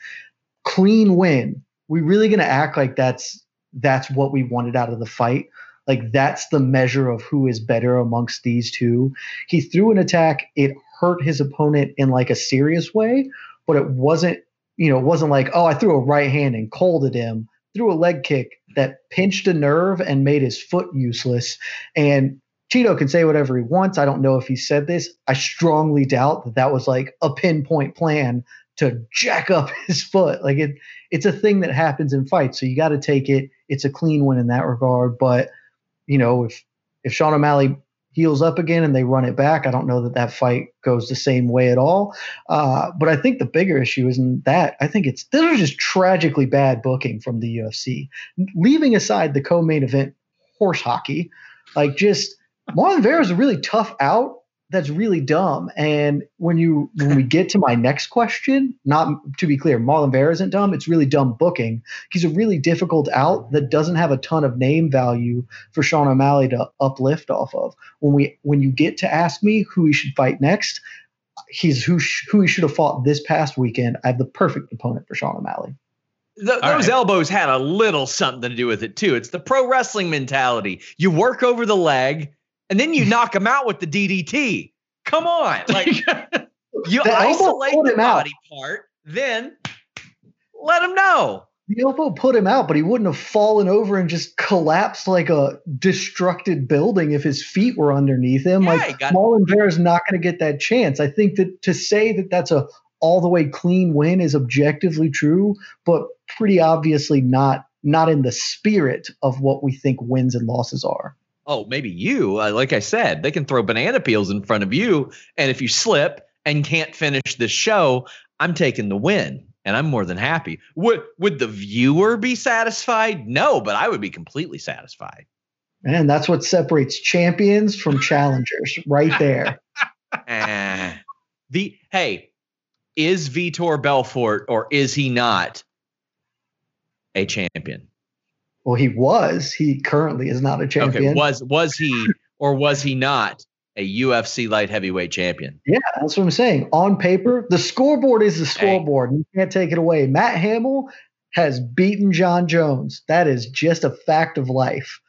Clean win. We really gonna act like that's that's what we wanted out of the fight? Like that's the measure of who is better amongst these two. He threw an attack. It hurt his opponent in like a serious way, but it wasn't. You know, it wasn't like oh, I threw a right hand and colded him. Threw a leg kick that pinched a nerve and made his foot useless. And Cheeto can say whatever he wants. I don't know if he said this. I strongly doubt that that was like a pinpoint plan to jack up <laughs> his foot. Like it, it's a thing that happens in fights. So you got to take it. It's a clean win in that regard. But you know, if if Sean O'Malley heals up again and they run it back, I don't know that that fight goes the same way at all. Uh, but I think the bigger issue isn't that. I think it's this is just tragically bad booking from the UFC. Leaving aside the co-main event horse hockey, like just Marlon Vera is a really tough out. That's really dumb. And when you when we get to my next question, not to be clear, Marlon Vera isn't dumb. It's really dumb booking. He's a really difficult out that doesn't have a ton of name value for Sean O'Malley to uplift off of. When we when you get to ask me who he should fight next, he's who sh- who he should have fought this past weekend. I have the perfect opponent for Sean O'Malley. Th- All those right. elbows had a little something to do with it too. It's the pro wrestling mentality. You work over the leg, and then you <laughs> knock him out with the DDT. Come on, <laughs> like you isolate the him out. body part, then let him know. The elbow put him out, but he wouldn't have fallen over and just collapsed like a destructed building if his feet were underneath him. Yeah, like Marlon Vera's not going to get that chance. I think that to say that that's a all the way clean win is objectively true, but pretty obviously not not in the spirit of what we think wins and losses are. Oh, maybe you. Uh, like I said, they can throw banana peels in front of you, and if you slip and can't finish the show, I'm taking the win, and I'm more than happy. Would would the viewer be satisfied? No, but I would be completely satisfied. And that's what separates champions from <laughs> challengers, right there. <laughs> Eh. the hey, is Vitor Belfort or is he not a champion? Well, he was. He currently is not a champion. Okay, was was he or was he not a UFC light heavyweight champion. Yeah, that's what I'm saying. On paper, the scoreboard is the scoreboard. You can't take it away. Matt Hamill has beaten Jon Jones. That is just a fact of life.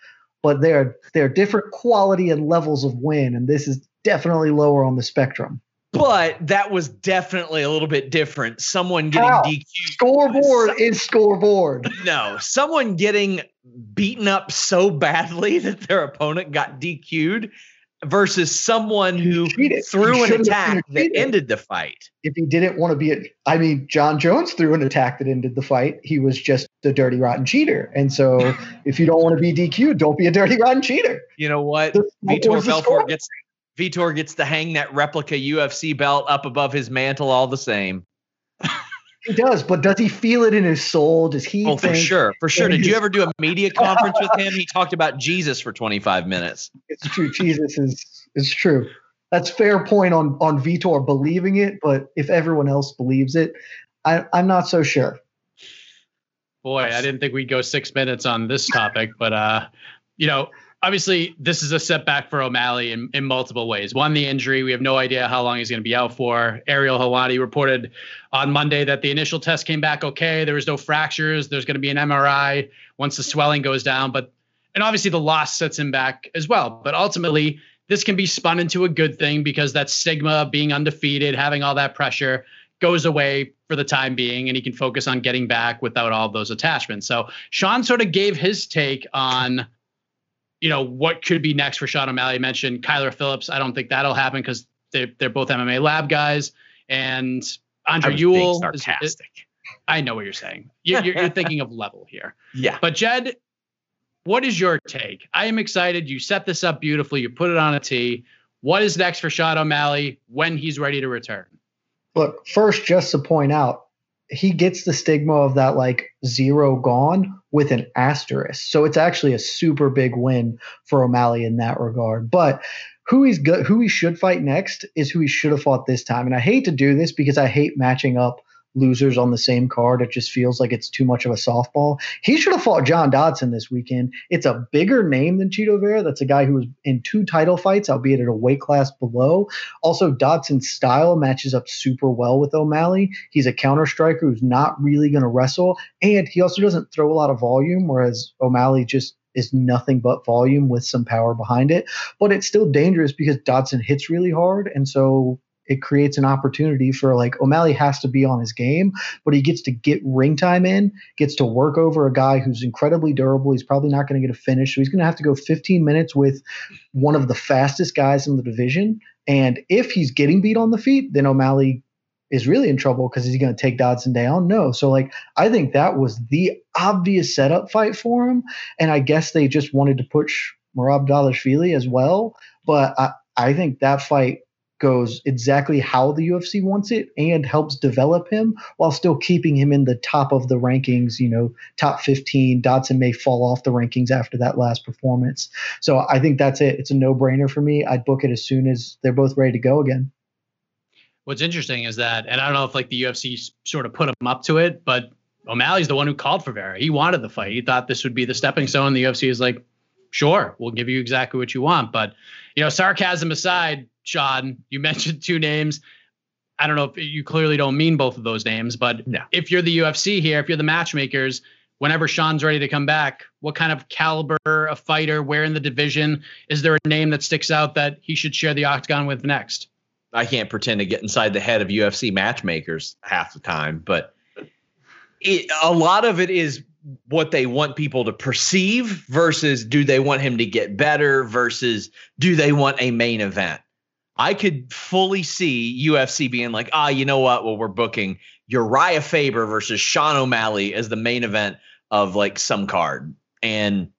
But there, are there are different quality and levels of win, and this is definitely lower on the spectrum. But that was definitely a little bit different. Someone getting How? DQ. Scoreboard Some- is scoreboard. <laughs> No, someone getting beaten up so badly <laughs> that their opponent got DQ'd versus someone who threw an attack that ended the fight. If he didn't want to be, a, I mean, Jon Jones threw an attack that ended the fight. He was just a dirty, rotten cheater. And so, <laughs> if you don't want to be DQ'd, don't be a dirty, rotten cheater. You know what? Vitor? Belfort gets Vitor gets to hang that replica UFC belt up above his mantle all the same. He does, but does he feel it in his soul? Does he? Oh, for sure. For sure. Did you ever do a media <laughs> conference with him? He talked about Jesus for 25 minutes. It's true. Jesus is is true. That's fair point on on Vitor believing it, but if everyone else believes it, I, I'm not so sure. Boy, I didn't think we'd go six minutes on this topic, but uh, you know, obviously this is a setback for O'Malley in, in multiple ways. One, the injury. We have no idea how long he's going to be out for. Ariel Helwani reported on Monday that the initial test came back okay. There was no fractures. There's going to be an MRI once the swelling goes down, but and obviously the loss sets him back as well. But ultimately, this can be spun into a good thing because that stigma of being undefeated, having all that pressure goes away for the time being and he can focus on getting back without all those attachments. So Sean sort of gave his take on you know what could be next for Sean O'Malley. You mentioned Kyler Phillips. I don't think that'll happen because they're they're both MMA lab guys. And Andre Ewell. being Ewell. is- I know what you're saying. You're, you're, you're thinking of level here. <laughs> yeah. But Jed, what is your take? I am excited. You set this up beautifully. You put it on a tee. What is next for Sean O'Malley when he's ready to return? Look, first, just to point out, he gets the stigma of that like zero gone with an asterisk. So it's actually a super big win for O'Malley in that regard. But who he's good, who he should fight next is who he should have fought this time. And I hate to do this because I hate matching up losers on the same card. It just feels like it's too much of a softball. He should have fought John Dodson this weekend. It's a bigger name than Cheeto Vera. That's a guy who was in two title fights, albeit at a weight class below. Also, Dodson's style matches up super well with O'Malley. He's a counter striker who's not really going to wrestle, and he also doesn't throw a lot of volume, whereas O'Malley just is nothing but volume with some power behind it. But it's still dangerous because Dodson hits really hard, and so it creates an opportunity for like O'Malley has to be on his game, but he gets to get ring time in, gets to work over a guy who's incredibly durable. He's probably not going to get a finish, so he's going to have to go 15 minutes with one of the fastest guys in the division. And if he's getting beat on the feet, then O'Malley is really in trouble because he's going to take Dodson down. No. So, like, I think that was the obvious setup fight for him. And I guess they just wanted to push Merab Dvalishvili as well. But I, I think that fight goes exactly how the UFC wants it and helps develop him while still keeping him in the top of the rankings, you know, top 15. Dodson may fall off the rankings after that last performance. So I think that's it. It's a no brainer for me. I'd book it as soon as they're both ready to go again. What's interesting is that, and I don't know if like the UFC sort of put him up to it, but O'Malley's the one who called for Vera. He wanted the fight. He thought this would be the stepping stone. The UFC is like, sure, we'll give you exactly what you want. But you know, sarcasm aside, Sean, you mentioned two names. I don't know if you clearly don't mean both of those names, but No. if you're the UFC here, if you're the matchmakers, whenever Sean's ready to come back, what kind of caliber a fighter, where in the division, is there a name that sticks out that he should share the octagon with next? I can't pretend to get inside the head of UFC matchmakers half the time, but it, a lot of it is what they want people to perceive versus do they want him to get better versus do they want a main event. I could fully see UFC being like, ah, you know what? Well, we're booking Urijah Faber versus Sean O'Malley as the main event of like some card. And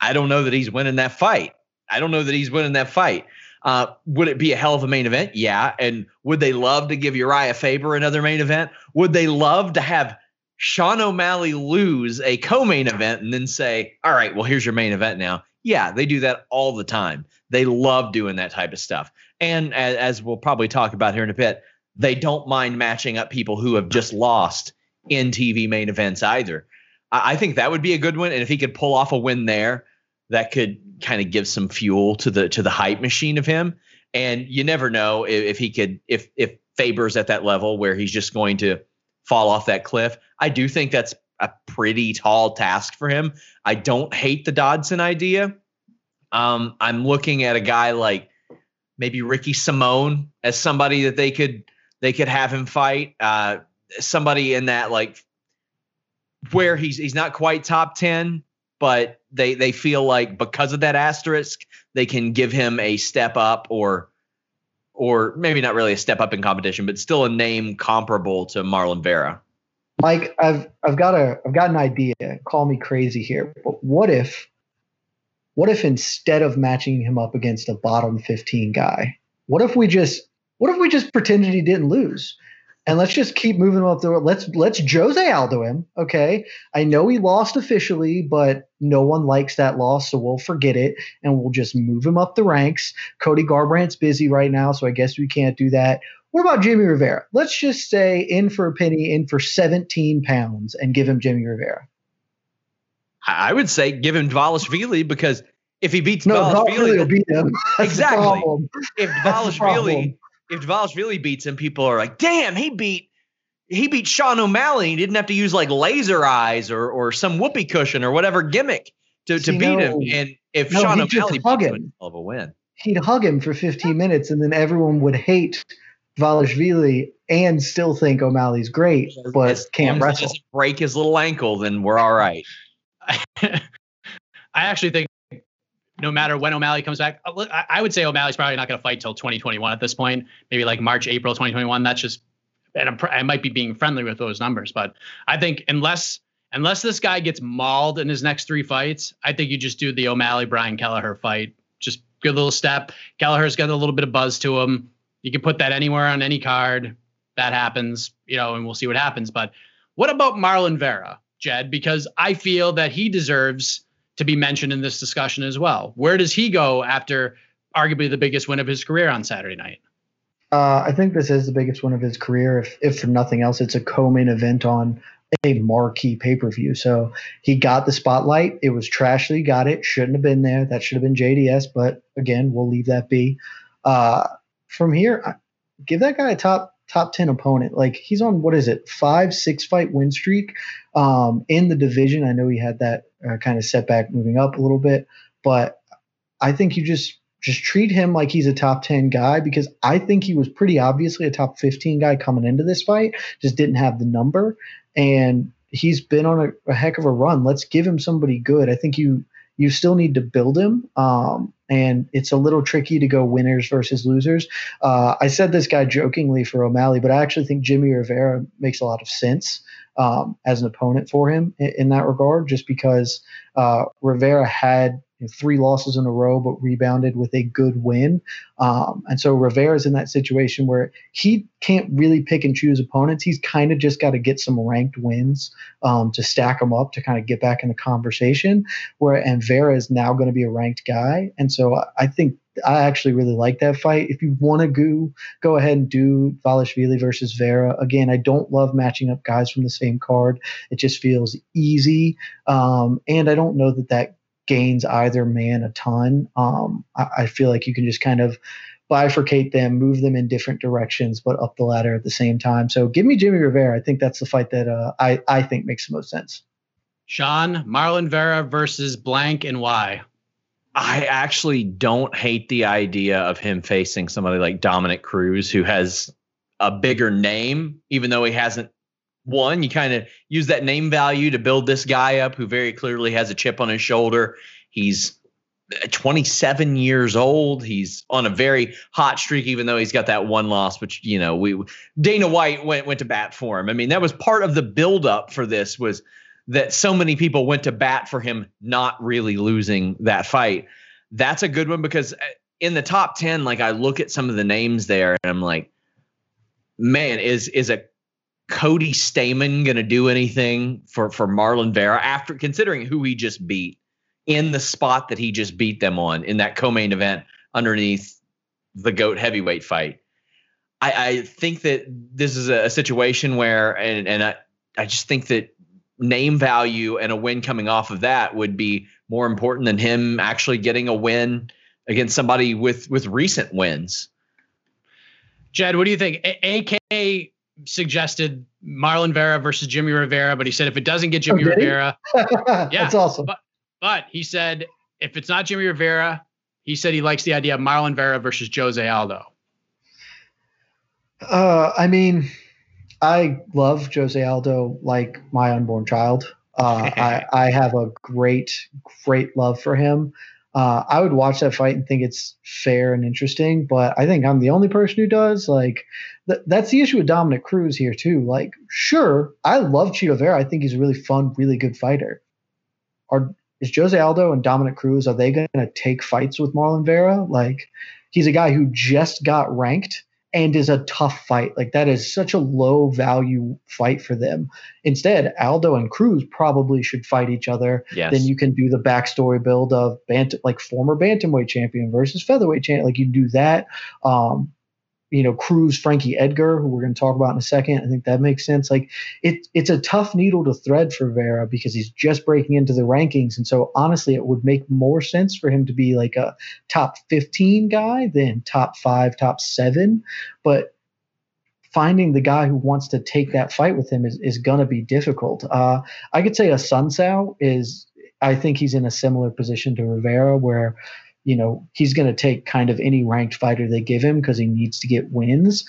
I don't know that he's winning that fight. I don't know that he's winning that fight. Uh, would it be a hell of a main event? Yeah. And would they love to give Urijah Faber another main event? Would they love to have Sean O'Malley lose a co-main event and then say, "All right, well, here's your main event now." Yeah, they do that all the time. They love doing that type of stuff. And as, as we'll probably talk about here in a bit, they don't mind matching up people who have just lost in TV main events either. I, I think that would be a good one. And if he could pull off a win there, that could kind of give some fuel to the to the hype machine of him. And you never know if, if he could if if Faber's at that level where he's just going to fall off that cliff. I do think that's a pretty tall task for him. I don't hate the Dodson idea. Um, I'm looking at a guy like maybe Ricky Simon as somebody that they could they could have him fight. Uh, somebody in that like where he's he's not quite top 10 but they they feel like because of that asterisk they can give him a step up or or maybe not really a step up in competition but still a name comparable to Marlon Vera. Mike, I've I've got a I've got an idea. Call me crazy here, but what if what if instead of matching him up against a bottom 15 guy, what if we just what if we just pretended he didn't lose? and let's just keep moving up the let's let's Jose Aldo him. Okay. I know he lost officially, but no one likes that loss, so we'll forget it and we'll just move him up the ranks. Cody Garbrandt's busy right now, so I guess we can't do that. What about Jimmy Rivera? Let's just say in for a penny, in for 17 pounds, and give him Jimmy Rivera. I would say give him Dvalishvili because if he beats no, Dvalishvili, beat him. exactly. If Dvalishvili if Dvalishvili beats him, people are like, "Damn, he beat he beat Sean O'Malley. He didn't have to use like laser eyes or or some whoopee cushion or whatever gimmick to, to beat no, him." And if no, Sean O'Malley hug him, of a win, he'd hug him for 15 minutes, and then everyone would hate Dvalishvili and still think O'Malley's great, but as can't wrestle. break his little ankle, then we're all right. <laughs> I actually think no matter when O'Malley comes back, uh, I would say O'Malley's probably not going to fight till 2021 at this point. Maybe like March, April 2021. That's just, and I'm, I might be being friendly with those numbers, but I think unless unless this guy gets mauled in his next three fights, I think you just do the O'Malley Brian Kelleher fight. Just good little step. Kelleher's got a little bit of buzz to him. You can put that anywhere on any card. That happens, you know, and we'll see what happens. But what about Marlon Vera, Jed? Because I feel that he deserves to be mentioned in this discussion as well. Where does he go after arguably the biggest win of his career on Saturday night? Uh, I think this is the biggest win of his career. If, if for nothing else, it's a co-main event on a marquee pay-per-view. So he got the spotlight. It was trash he got it. Shouldn't have been there. That should have been JDS. But again, we'll leave that be. Uh, from here, give that guy a top top 10 opponent. Like he's on what is it, five, six fight win streak um, in the division. I know he had that uh, kind of setback moving up a little bit, but I think you just just treat him like he's a top 10 guy because I think he was pretty obviously a top 15 guy coming into this fight, just didn't have the number. And he's been on a, a heck of a run. Let's give him somebody good. I think you you still need to build him. Um, and it's a little tricky to go winners versus losers. Uh, I said this guy jokingly for O'Malley, but I actually think Jimmy Rivera makes a lot of sense um, as an opponent for him in, in that regard, just because uh, Rivera had three losses in a row, but rebounded with a good win. Um, and so Rivera's in that situation where he can't really pick and choose opponents. He's kind of just got to get some ranked wins um, to stack them up to kind of get back in the conversation. Where and Vera is now going to be a ranked guy, and so I think I actually really like that fight. If you want to go, go ahead and do Dvalishvili versus Vera. Again, I don't love matching up guys from the same card. It just feels easy, um, and I don't know that that gains either man a ton. Um, I, I, feel like you can just kind of bifurcate them, move them in different directions, but up the ladder at the same time. So give me Jimmy Rivera. I think that's the fight that uh, I, I think makes the most sense. Sean, Marlon Vera versus blank and why? I actually don't hate the idea of him facing somebody like Dominick Cruz, who has a bigger name, even though he hasn't one, you kind of use that name value to build this guy up who very clearly has a chip on his shoulder. He's 27 years old. He's on a very hot streak, even though he's got that one loss, which, you know, we Dana White went went to bat for him. I mean, that was part of the buildup for this was that so many people went to bat for him not really losing that fight. That's a good one because uh, in the top 10, like I look at some of the names there and I'm like, man, is is a Cody Stamann going to do anything for for Marlon Vera after considering who he just beat in the spot that he just beat them on in that co-main event underneath the goat heavyweight fight? I, I think that this is a, a situation where, and and I, I just think that name value and a win coming off of that would be more important than him actually getting a win against somebody with with recent wins. Jed, what do you think? A- AK suggested Marlon Vera versus Jimmy Rivera, but he said if it doesn't get Jimmy Oh. Rivera, <laughs> Yeah, That's awesome. But but he said if it's not Jimmy Rivera, he said he likes the idea of Marlon Vera versus Jose Aldo. Uh, I mean, I love Jose Aldo like my unborn child. Uh, <laughs> I, I have a great, great love for him. Uh, I would watch that fight and think it's fair and interesting, but I think I'm the only person who does. Like, th- that's the issue with Dominick Cruz here too. Like, sure, I love Cheeto Vera. I think he's a really fun, really good fighter. Are is Jose Aldo and Dominick Cruz? Are they going to take fights with Marlon Vera? Like, he's a guy who just got ranked and is a tough fight. Like that is such a low value fight for them. Instead, Aldo and Cruz probably should fight each other. Yes. Then you can do the backstory build of bant- like former bantamweight champion versus featherweight champion. Like you do that. Um, you know, Cruz, Frankie Edgar, who we're going to talk about in a second. I think that makes sense. Like it, it's a tough needle to thread for Vera because he's just breaking into the rankings, and so honestly, it would make more sense for him to be like a top 15 guy than top five, top seven. But finding the guy who wants to take that fight with him is, is going to be difficult. Uh, I could say Assunção is, I think he's in a similar position to Rivera where, you know, he's going to take kind of any ranked fighter they give him because he needs to get wins.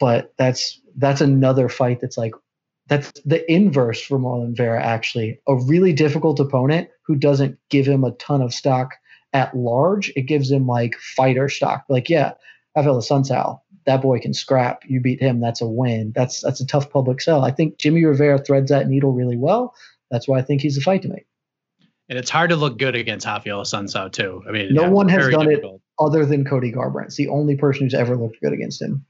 But that's that's another fight that's like that's the inverse for Marlon Vera actually. A really difficult opponent who doesn't give him a ton of stock at large. It gives him like fighter stock. Like, yeah, Avila Sunsal, that boy can scrap. You beat him, that's a win. That's that's a tough public sell. I think Jimmy Rivera threads that needle really well. That's why I think he's a fight to make. And it's hard to look good against Rafael Assunção too. I mean, No yeah, one has done difficult. it other than Cody Garbrandt. It's the only person who's ever looked good against him.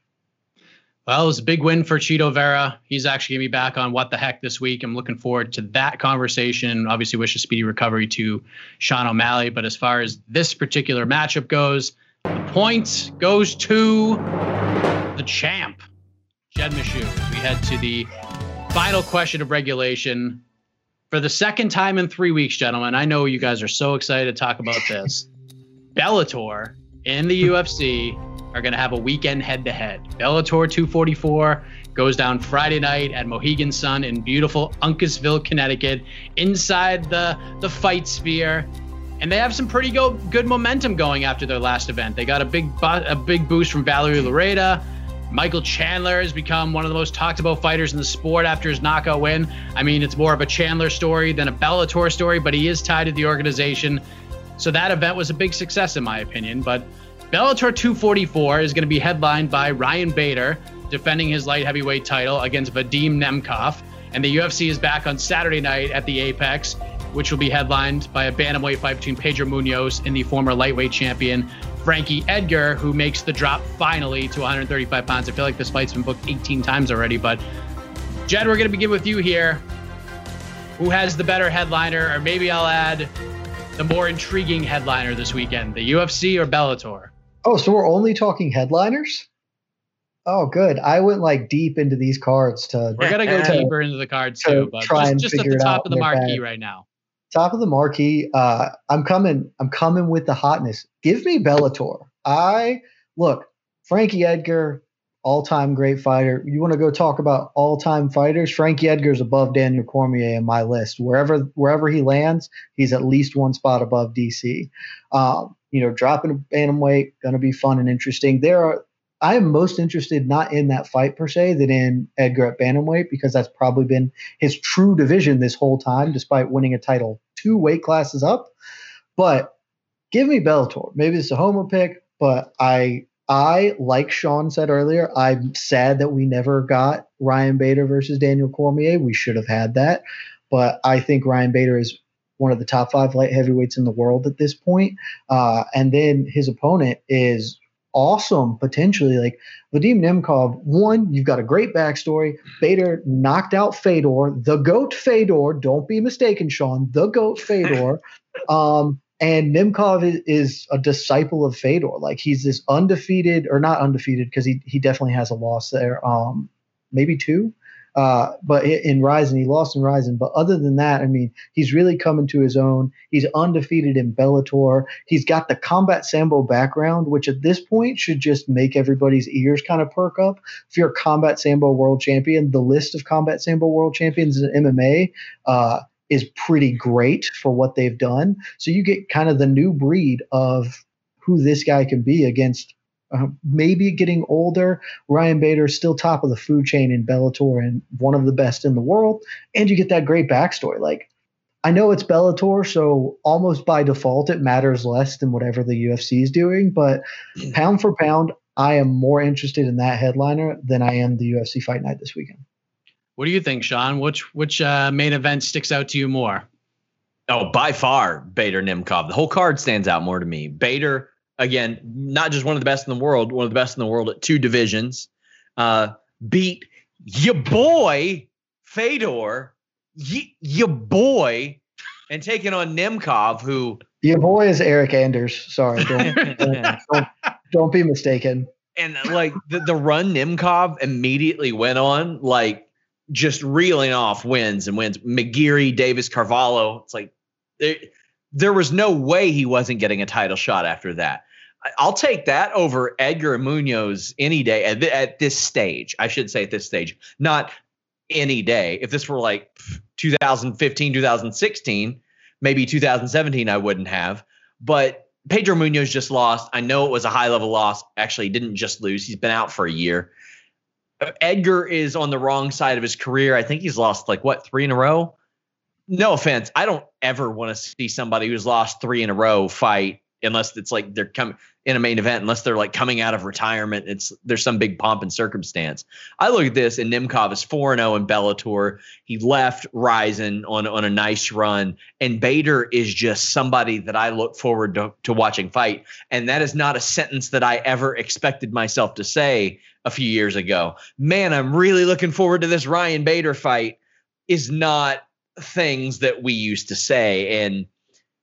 Well, it was a big win for Cheeto Vera. He's actually going to be back on What the Heck this week. I'm looking forward to that conversation. Obviously, wish a speedy recovery to Sean O'Malley. But as far as this particular matchup goes, the point goes to the champ, Jed Meshew. We head to the final question of regulation. For the second time in three weeks, gentlemen, I know you guys are so excited to talk about this. <laughs> Bellator and the UFC are going to have a weekend head to head. Bellator 244 goes down Friday night at Mohegan Sun in beautiful Uncasville, Connecticut, inside the the fight sphere. And they have some pretty go, good momentum going after their last event. They got a big bu- a big boost from Valerie Loureda. Michael Chandler has become one of the most talked about fighters in the sport after his knockout win. I mean, it's more of a Chandler story than a Bellator story, but he is tied to the organization. So that event was a big success, in my opinion. But Bellator 244 is going to be headlined by Ryan Bader defending his light heavyweight title against Vadim Nemkov. And the UFC is back on Saturday night at the Apex, which will be headlined by a bantamweight fight between Pedro Munhoz and the former lightweight champion Frankie Edgar, who makes the drop finally to 135 pounds. I feel like this fight's been booked 18 times already, but Jed, we're going to begin with you here. Who has the better headliner, or maybe I'll add the more intriguing headliner this weekend, the UFC or Bellator? Oh, so we're only talking headliners? Oh, good. I went like deep into these cards to We're gonna go deeper into the cards to too, but try just, and just at the top of the marquee advance. right now. Top of the marquee. Uh, I'm coming. I'm coming with the hotness. Give me Bellator. I look Frankie Edgar, all-time great fighter. You want to go talk about all-time fighters? Frankie Edgar's above Daniel Cormier in my list. Wherever wherever he lands, he's at least one spot above DC. Um, you know, dropping a bantamweight to be fun and interesting. There are. I am most interested not in that fight per se than in Edgar at bantamweight because that's probably been his true division this whole time, despite winning a title two weight classes up. But give me Bellator. Maybe it's a homer pick, but I I like Sean said earlier. I'm sad that we never got Ryan Bader versus Daniel Cormier. We should have had that, but I think Ryan Bader is one of the top five light heavyweights in the world at this point. Uh, and then his opponent is awesome potentially. Like Vadim Nemkov, one, you've got a great backstory. Bader knocked out Fedor, the goat Fedor. Don't be mistaken, Sean, the goat Fedor. <laughs> um, and Nemkov is, is a disciple of Fedor. Like he's this undefeated, or not undefeated, because he he definitely has a loss there. Um, maybe two. Uh, but in Rizin, he lost in Rizin. But other than that, I mean, he's really coming to his own. He's undefeated in Bellator. He's got the combat sambo background, which at this point should just make everybody's ears kind of perk up. If you're a combat sambo world champion, the list of combat sambo world champions in MMA uh, is pretty great for what they've done. So you get kind of the new breed of who this guy can be against uh, maybe getting older. Ryan Bader is still top of the food chain in Bellator and one of the best in the world. And you get that great backstory. Like, I know it's Bellator, so almost by default it matters less than whatever the UFC is doing. But pound for pound, I am more interested in that headliner than I am the UFC Fight Night this weekend. What do you think, Sean? Which which uh, main event sticks out to you more? Oh, by far, Bader Nemkov. The whole card stands out more to me. Bader again, not just one of the best in the world, one of the best in the world at two divisions. Uh, beat your boy Fedor, y- your boy, and taking on Nemkov, who your boy is Eric Anders. Sorry, don't, <laughs> don't, don't be mistaken. And like the, the run Nemkov immediately went on, like just reeling off wins and wins. McGeary, Davis, Carvalho. It's like there, there was no way he wasn't getting a title shot after that. I'll take that over Edgar Munhoz any day at, at this stage. I should say at this stage, not any day. If this were like 2015, 2016, maybe 2017, I wouldn't have. But Pedro Munhoz just lost. I know it was a high level loss. Actually, he didn't just lose, he's been out for a year. Edgar is on the wrong side of his career. I think he's lost like what, three in a row? No offense. I don't ever want to see somebody who's lost three in a row fight unless it's like they're coming in a main event, unless they're like coming out of retirement. It's there's some big pomp and circumstance. I look at this and Nemkov is 4 0 in Bellator. He left Rizin on, on a nice run. And Bader is just somebody that I look forward to, to watching fight. And that is not a sentence that I ever expected myself to say a few years ago. Man, I'm really looking forward to this Ryan Bader fight, is not things that we used to say. And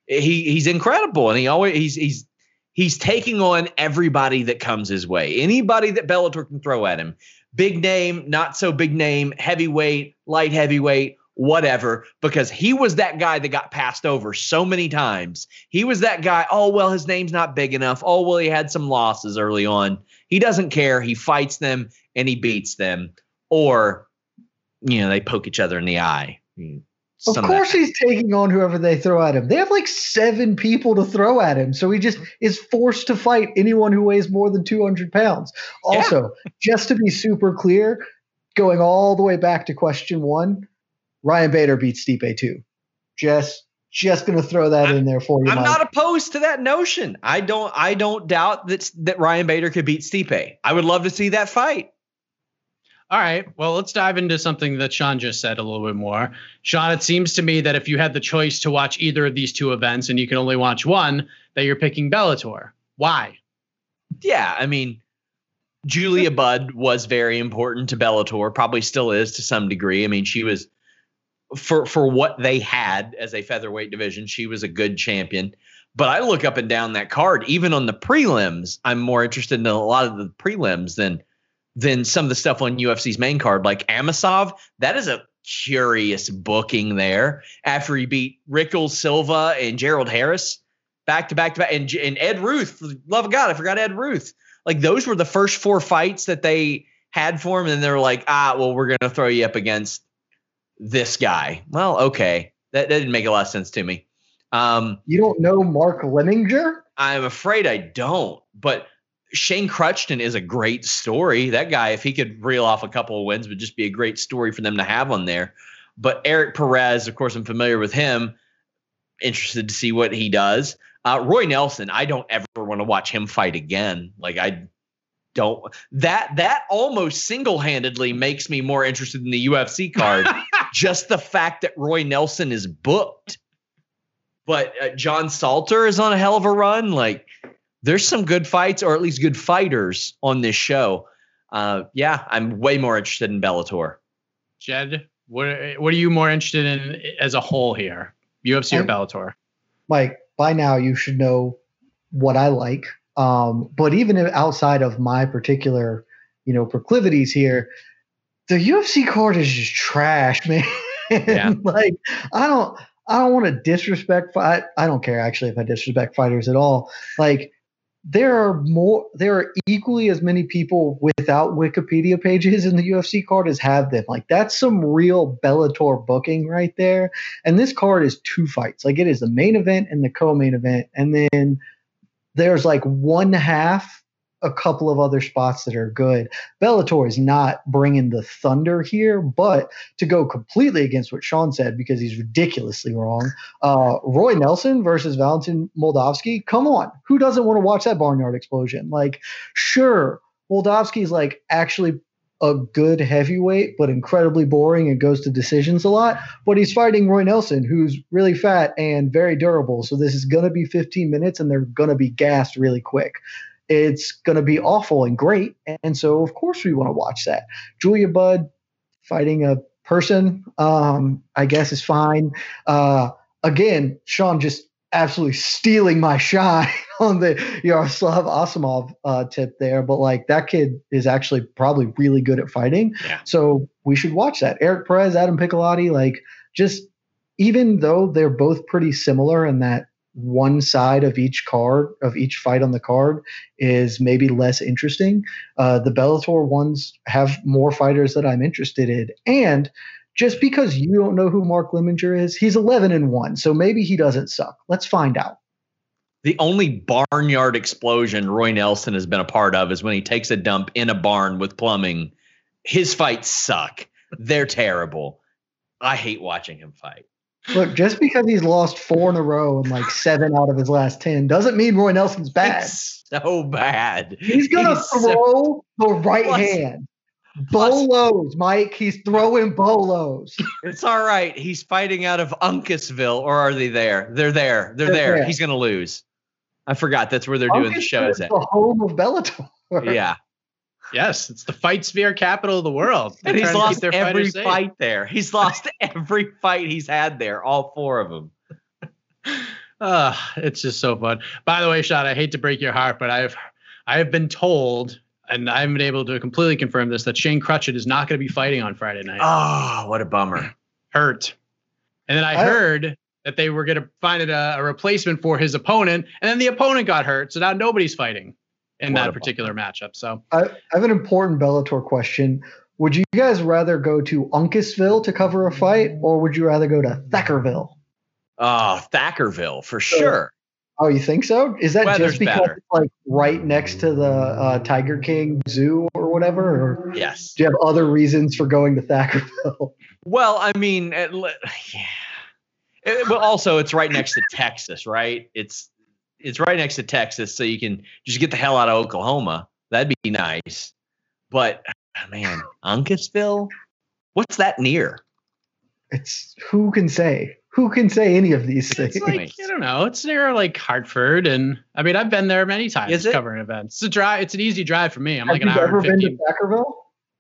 he he's incredible, and he always he's he's he's taking on everybody that comes his way. Anybody that Bellator can throw at him, big name, not so big name, heavyweight, light heavyweight, whatever, because he was that guy that got passed over so many times. He was that guy, oh, well, his name's not big enough. Oh, well, he had some losses early on. He doesn't care. He fights them and he beats them. Or, you know, they poke each other in the eye. Of course, he's taking on whoever they throw at him. They have like seven people to throw at him, so he just is forced to fight anyone who weighs more than 200 pounds. Also, yeah. just to be super clear, going all the way back to question one, Ryan Bader beats Stipe too. Just, just going to throw that I'm, in there for you. I'm Mike. not opposed to that notion. I don't, I don't doubt that that Ryan Bader could beat Stipe. I would love to see that fight. All right. Well, let's dive into something that Sean just said a little bit more. Sean, it seems to me that if you had the choice to watch either of these two events and you can only watch one, that you're picking Bellator. Why? Yeah, I mean, Julia Budd was very important to Bellator, probably still is to some degree. I mean, she was for for what they had as a featherweight division, she was a good champion. But I look up and down that card, even on the prelims, I'm more interested in a lot of the prelims than than some of the stuff on UFC's main card, like Amosov. That is a curious booking there after he beat Rickels Silva and Gerald Harris back to back to back, and, and Ed Ruth. Love of God, I forgot Ed Ruth. Like those were the first four fights that they had for him, and they're like, ah, well, we're gonna throw you up against this guy. Well, okay, that, that didn't make a lot of sense to me. Um, you don't know Mark Lemminger? I'm afraid I don't, but Shane Kruchten is a great story. That guy, if he could reel off a couple of wins, would just be a great story for them to have on there. But Erik Perez, of course, I'm familiar with him. Interested to see what he does. Uh, Roy Nelson, I don't ever want to watch him fight again. Like I don't that that almost single-handedly makes me more interested in the UFC card. <laughs> just the fact that Roy Nelson is booked. But uh, John Salter is on a hell of a run. Like there's some good fights, or at least good fighters on this show. Uh, yeah, I'm way more interested in Bellator. Jed, what what are you more interested in as a whole here, UFC or Bellator? Mike, by now you should know what I like. Um, but even outside of my particular, you know, proclivities here, the UFC card is just trash, <laughs> man. Yeah. <laughs> like I don't I don't want to disrespect fight. I don't care actually if I disrespect fighters at all. Like there are more there are equally as many people without Wikipedia pages in the UFC card as have them. Like that's some real Bellator booking right there. And this card is two fights. Like it is the main event and the co-main event and then there's like one half a couple of other spots that are good. Bellator is not bringing the thunder here, but to go completely against what Sean said because he's ridiculously wrong. Uh, Roy Nelson versus Valentin Moldavsky. Come on, who doesn't want to watch that barnyard explosion? Like, sure, Moldavsky's like actually a good heavyweight, but incredibly boring and goes to decisions a lot. But he's fighting Roy Nelson, who's really fat and very durable. So this is going to be 15 minutes, and they're going to be gassed really quick it's going to be awful and great. And so, of course, we want to watch that. Julia Budd fighting a person, um, I guess, is fine. Uh, again, Sean just absolutely stealing my shine <laughs> on the Yaroslav Amosov uh, tip there. But like that kid is actually probably really good at fighting. Yeah. So we should watch that. Erik Perez, Adam Piccolotti, like just even though they're both pretty similar in that one side of each card of each fight on the card is maybe less interesting. Uh, the Bellator ones have more fighters that I'm interested in, and just because you don't know who Mark Liminger is, he's 11 and one, so maybe he doesn't suck. Let's find out. The only barnyard explosion Roy Nelson has been a part of is when he takes a dump in a barn with plumbing. His fights suck. They're terrible. I hate watching him fight. Look, just because he's lost four in a row and like seven out of his last ten doesn't mean Roy Nelson's bad. It's so bad. He's gonna He's so- throw the right Plus- hand. plus- Bolos, Mike. He's throwing bolos. It's all right. He's fighting out of Uncasville, or are they there? They're there. They're, They're there. there. He's gonna lose. I forgot that's where they're doing the shows is at. The home of Bellator. Yeah. Yes, it's the fight sphere capital of the world. They're And he's trying to keep lost their every fight there. He's lost <laughs> every fight he's had there, all four of them. Uh, <laughs> it's just so fun. By the way, Sean, I hate to break your heart, but I've I have been told, and I haven't been able to completely confirm this, that Shane Kruchten is not going to be fighting on Friday night. Oh, what a bummer. <clears throat> Hurt. And then I I- heard that they were going to find a, a replacement for his opponent, and then the opponent got hurt, so now nobody's fighting in What that bummer. particular matchup. So I, I have an important Bellator question. Would you guys rather go to Uncasville to cover a fight, or would you rather go to Thackerville? Oh, Thackerville for sure. Oh, you think so? Is that Weather's just because better. it's like right next to the uh, Tiger King Zoo or whatever? Or Yes. do you have other reasons for going to Thackerville? <laughs> Well, I mean, it, <sighs> yeah. It- well, also, it's right next to Texas, right? It's it's right next to Texas, so you can just get the hell out of Oklahoma. That'd be nice. But <sighs> man, Uncasville, what's that near? It's who can say? Who can say any of these things? it's like I don't know. It's near like Hartford, and I mean I've been there many times Is it? covering events. It's a drive. It's an easy drive for me. I'm Have like an you hour ever and been to. Thackerville?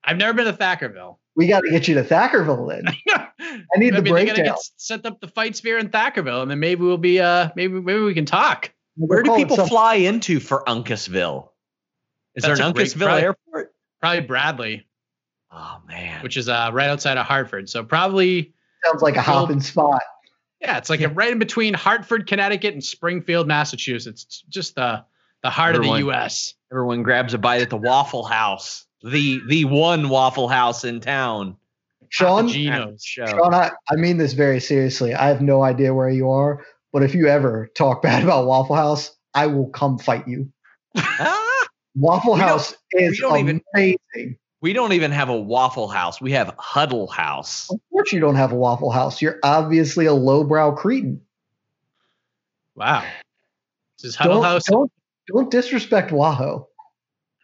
I've never been to Thackerville. We got to get you to Thackerville then. <laughs> I need the mean, they gotta breakdown. get set up the fight sphere in Thackerville, and then maybe we'll be uh maybe maybe we can talk. Where do We'll call it people some- fly into for Uncasville? Is That's there a an great Uncasville price. airport? Probably Bradley, Oh man, which is uh right outside of Hartford. So probably Sounds like a hopping spot. yeah, it's like a, right in between Hartford, Connecticut, and Springfield, Massachusetts. It's just the the heart of the U.S. everyone grabs a bite at the Waffle House, the the one Waffle House in town. Sean, Geno's. Show. Sean, I, I mean this very seriously. I have no idea where you are, but if you ever talk <laughs> bad about Waffle House, I will come fight you. <laughs> Waffle House is we don't even- amazing. We don't even have a Waffle House. We have Huddle House. Of course, you don't have a Waffle House. You're obviously a lowbrow cretin. Wow. This is Huddle Don't, House. don't don't disrespect Waho.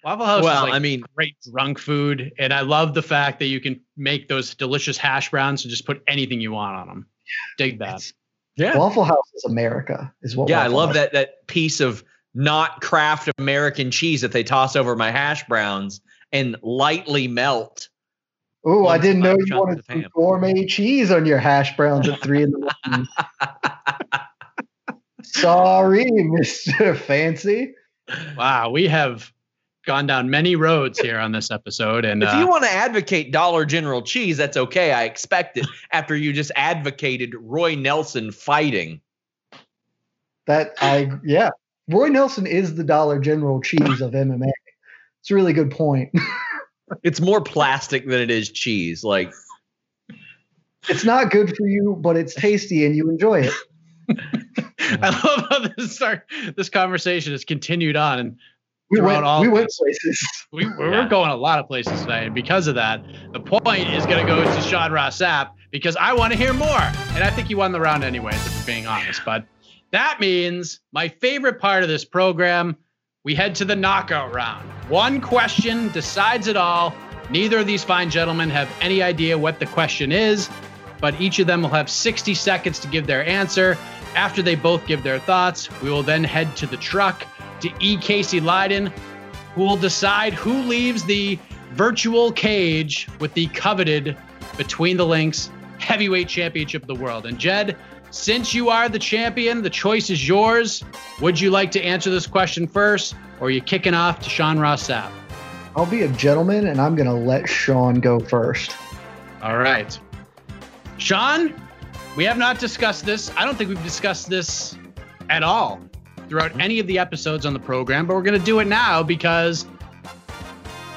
Waffle House Well, is like I mean, great drunk food, and I love the fact that you can make those delicious hash browns and just put anything you want on them. Dig that. It's- yeah, Waffle House is America, is what. yeah. I love House that that piece of not craft American cheese that they toss over my hash browns and lightly melt. Oh, I didn't know you wanted some gourmet cheese on your hash browns at three in the morning. <laughs> Sorry, <laughs> Mister Fancy. Wow, we have gone down many roads here on this episode. And if uh, you want to advocate Dollar General cheese, that's okay. I expect it after you just advocated Roy Nelson fighting. That I yeah. Roy Nelson is the Dollar General cheese of MMA. It's a really good point. <laughs> it's more plastic than it is cheese. Like it's not good for you, but it's tasty and you enjoy it. <laughs> I love how this start, this conversation has continued on and we went, all we went places. <laughs> We, we're yeah. going a lot of places tonight, and because of that, the point is going to go to Sean Ross Sapp because I want to hear more, and I think he won the round anyways, if we're being honest. But that means my favorite part of this program, we head to the knockout round. One question decides it all. Neither of these fine gentlemen have any idea what the question is, but each of them will have 60 seconds to give their answer. After they both give their thoughts, we will then head to the truck to E. Casey Leydon, who will decide who leaves the virtual cage with the coveted Between the Links heavyweight championship of the world. And Jed, since you are the champion, the choice is yours. Would you like to answer this question first, or are you kicking off to Sean Ross Sapp? I'll be a gentleman and I'm going to let Sean go first. All right. Sean, we have not discussed this. I don't think we've discussed this at all throughout mm-hmm. any of the episodes on the program, but we're going to do it now because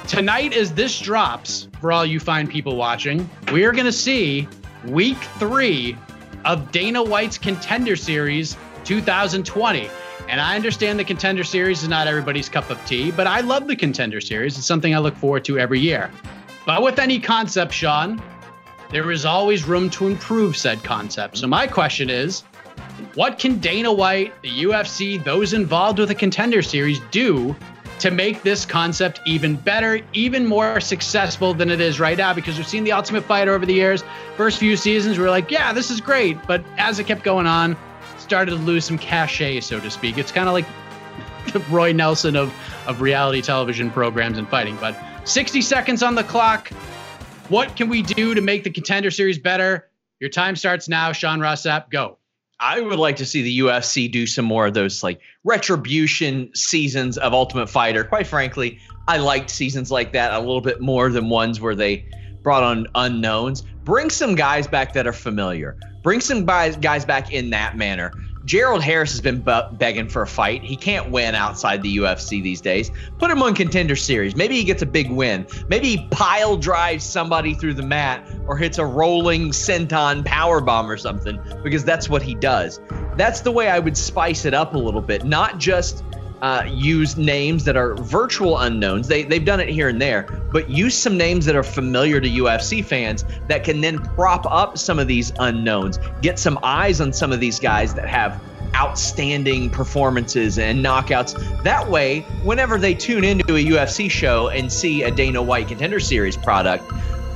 tonight, as this drops, for all you fine people watching, we are going to see week three of Dana White's Contender Series 2020. And I understand the Contender Series is not everybody's cup of tea, but I love the Contender Series. It's something I look forward to every year. But with any concept, Sean, there is always room to improve said concept. So my question is what can Dana White, the UFC, those involved with the contender series do to make this concept even better, even more successful than it is right now? Because we've seen the Ultimate Fighter over the years. First few seasons, we are like, yeah, this is great. But as it kept going on, started to lose some cachet, so to speak. It's kind of like <laughs> the Roy Nelson of, of reality television programs and fighting. But 60 seconds on the clock. What can we do to make the contender series better? Your time starts now. Sean Ross Sapp, go. I would like to see the UFC do some more of those like retribution seasons of Ultimate Fighter. Quite frankly, I liked seasons like that a little bit more than ones where they brought on unknowns. Bring some guys back that are familiar. Bring some guys guys back in that manner. Gerald Harris has been begging for a fight. He can't win outside the UFC these days. Put him on contender series. Maybe he gets a big win. Maybe he pile drives somebody through the mat or hits a rolling senton power bomb or something because that's what he does. That's the way I would spice it up a little bit. Not just uh, use names that are virtual unknowns. They, they've done it here and there, but use some names that are familiar to UFC fans that can then prop up some of these unknowns, get some eyes on some of these guys that have outstanding performances and knockouts. That way, whenever they tune into a UFC show and see a Dana White Contender Series product,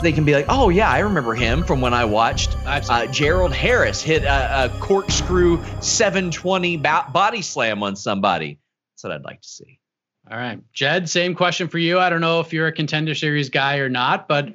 they can be like, oh yeah, I remember him from when I watched uh, Gerald Harris hit a, a corkscrew 720 body slam on somebody. That's what I'd like to see. All right. Jed, same question for you. I don't know if you're a contender series guy or not, but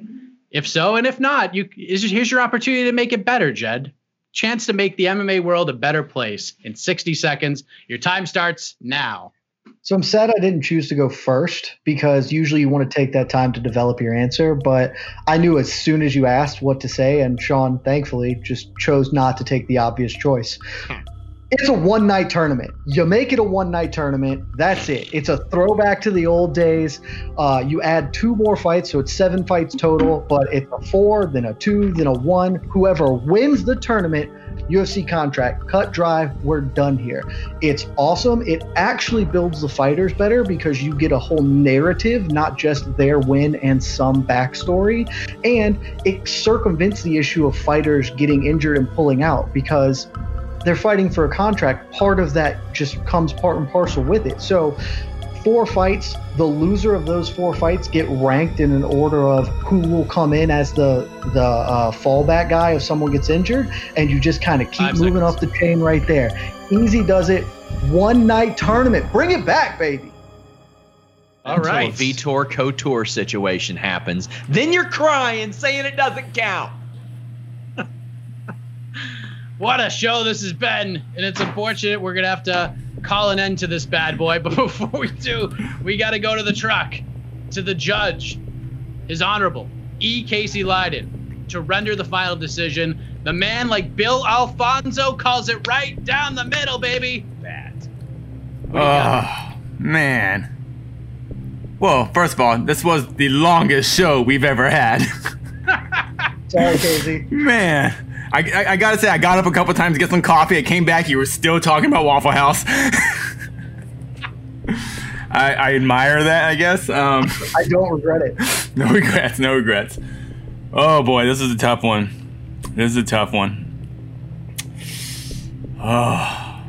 if so, and if not, you here's your opportunity to make it better, Jed. Chance to make the MMA world a better place in 60 seconds. Your time starts now. So I'm sad I didn't choose to go first because usually you want to take that time to develop your answer. But I knew as soon as you asked what to say, and Sean thankfully just chose not to take the obvious choice. Hmm. It's a one night tournament. You make it a one night tournament. That's it. It's a throwback to the old days. Uh, you add two more fights, so it's seven fights total, but it's a four, then a two, then a one. Whoever wins the tournament, UFC contract, cut drive, we're done here. It's awesome. It actually builds the fighters better because you get a whole narrative, not just their win and some backstory. And it circumvents the issue of fighters getting injured and pulling out because they're fighting for a contract. Part of that just comes part and parcel with it. So, four fights, the loser of those four fights get ranked in an order of who will come in as the the uh, fallback guy if someone gets injured, and you just kind of keep Five moving seconds. up the chain right there. Easy does it. One night tournament. Bring it back, baby. All Until right. a Vitor Couture situation happens. Then you're crying, saying it doesn't count. What a show this has been. And it's unfortunate we're going to have to call an end to this bad boy. <laughs> But before we do, we got to go to the truck, to the judge, his honorable E. Casey Leydon, to render the final decision. The man, like Bill Alfonso, calls it right down the middle, baby. That. Oh, man. Well, first of all, this was the longest show we've ever had. <laughs> Sorry, Casey. man. I, I, I gotta say, I got up a couple times to get some coffee. I came back, you were still talking about Waffle House. <laughs> I, I admire that, I guess. Um, I don't regret it. <laughs> no regrets, no regrets. Oh boy, this is a tough one. This is a tough one. Oh.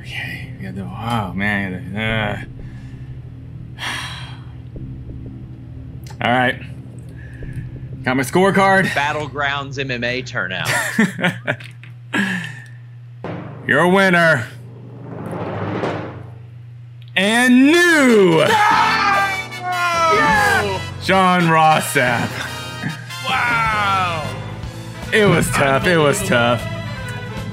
Okay, we got the, oh man. Uh. <sighs> All right. Got my scorecard. <laughs> Battlegrounds MMA turnout. <laughs> You're a winner. And new. Sean Ross Sapp. Wow. It was tough. It was tough.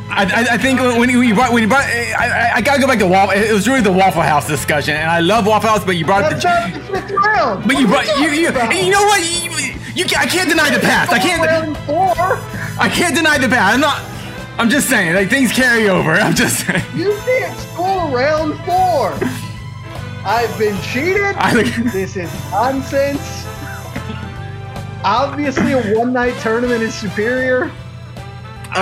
I, I, I think when you, brought when you brought I, I, I gotta go back to waffle. It was really the Waffle House discussion, and I love Waffle House, but you brought That's the, not the fifth round. but you brought are you you, you know what you, you ca- I can't deny the past. I can't Round four. I can't deny the past. I'm not. I'm just saying like things carry over. I'm just saying. You can't score round four. I've been cheated. I think This is nonsense. Obviously, a one night tournament is superior.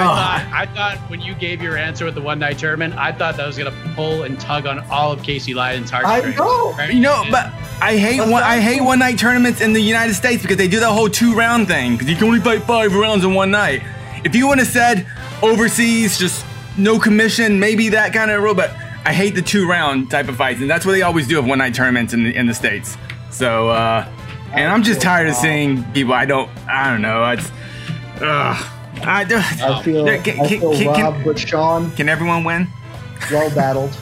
I thought, I thought when you gave your answer with the one night tournament, I thought that was gonna pull and tug on all of Casey Leydon's I know. right? You know, but I hate one. I hate one night tournaments in the United States because they do that whole two round thing. Because you can only fight five rounds in one night. If you would have said overseas, just no commission, maybe that kind of rule. But I hate the two round type of fights, and that's what they always do of one night tournaments in the in the states. So, uh, and I'm just tired of seeing people. I don't. I don't know. It's. Ugh. I do. I oh. feel, Yeah, can- I feel can- can- robbed, but Sean, Can everyone win? well battled.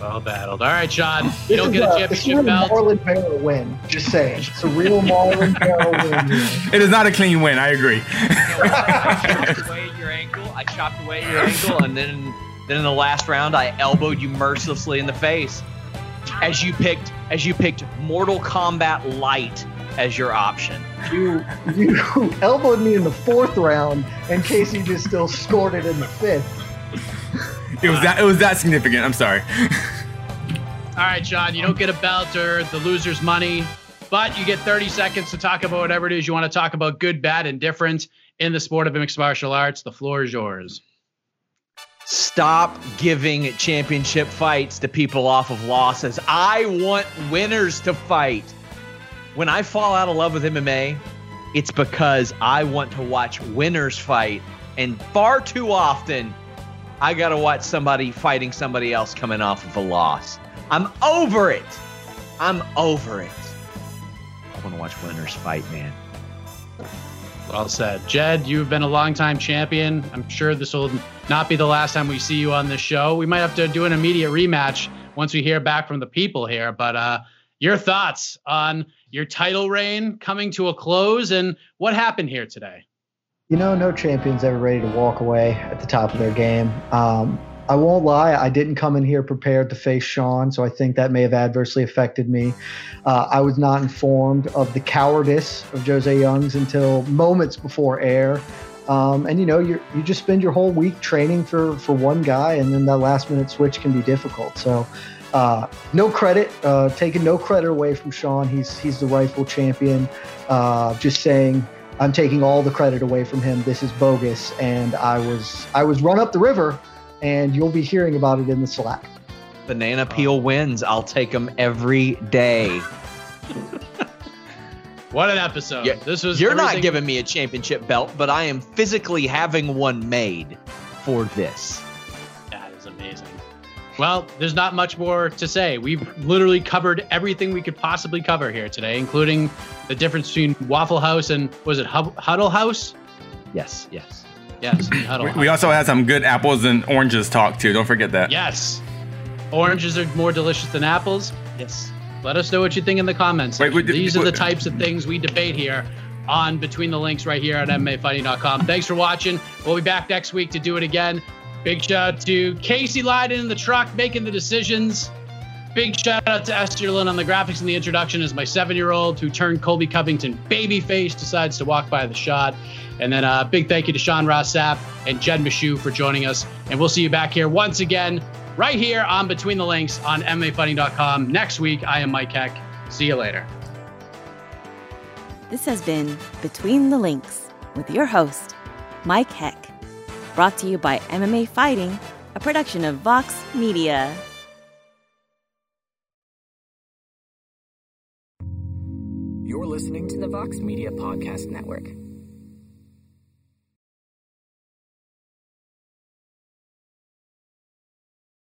well battled. All right, Sean, you This don't is get a a, this is championship a belt. Marlon Vera win. Just saying. It's a real Marlon Vera win. here. It is not a clean win. I agree. I chopped away at your ankle. I chopped away at your ankle, and then then in the last round, I elbowed you mercilessly in the face. As you picked, as you picked Mortal Kombat Light as your option. You you <laughs> elbowed me in the fourth round, and Casey just still scored it in the fifth. It was that. It was that significant. I'm sorry. All right, John, you don't get a belt or the loser's money, but you get 30 seconds to talk about whatever it is you want to talk about, good, bad, and different in the sport of mixed martial arts. The floor is yours. Stop giving championship fights to people off of losses. I want winners to fight. When I fall out of love with MMA, it's because I want to watch winners fight. And far too often, I got to watch somebody fighting somebody else coming off of a loss. I'm over it. I'm over it. I want to watch winners fight, man. Well said. Jed, you've been a longtime champion. I'm sure this will not be the last time we see you on this show. We might have to do an immediate rematch once we hear back from the people here. But uh, your thoughts on your title reign coming to a close and what happened here today? You know, no champion's ever ready to walk away at the top of their game. Um, I won't lie, I didn't come in here prepared to face Sean, so I think that may have adversely affected me. Uh, I was not informed of the cowardice of Jose Youngs until moments before air. Um, and you know, you you just spend your whole week training for for one guy, and then that last minute switch can be difficult. So, uh, no credit, uh, taking no credit away from Sean. He's he's the rightful champion. Uh, just saying, I'm taking all the credit away from him. This is bogus, and I was I was run up the river, and you'll be hearing about it in the Slack. Banana peel wins. I'll take them every day. <laughs> What an episode. Yeah, this was You're not giving me a championship belt, but I am physically having one made for this. That is amazing. Well, there's not much more to say. We've literally covered everything we could possibly cover here today, including the difference between Waffle House and was it Hub- Huddle House? Yes, yes. Yes, Huddle We, House. we also had some good apples and oranges talk too. Don't forget that. yes. Oranges are more delicious than apples. Yes. Let us know what you think in the comments. Wait, wait, These are the wait. types of things we debate here on Between the Links right here at MMAfighting.com. Thanks for watching. We'll be back next week to do it again. Big shout out to Casey Leydon in the truck making the decisions. Big shout out to Esther Lynn on the graphics and the introduction as my seven year old who turned Colby Covington babyface decides to walk by the shot. And then a uh, big thank you to Sean Ross Sapp and Jed Meshew for joining us. And we'll see you back here once again, right here on Between the Links on MMAfighting.com next week. I am Mike Heck. See you later. This has been Between the Links with your host, Mike Heck. Brought to you by MMA Fighting, a production of Vox Media. You're listening to the Vox Media Podcast Network.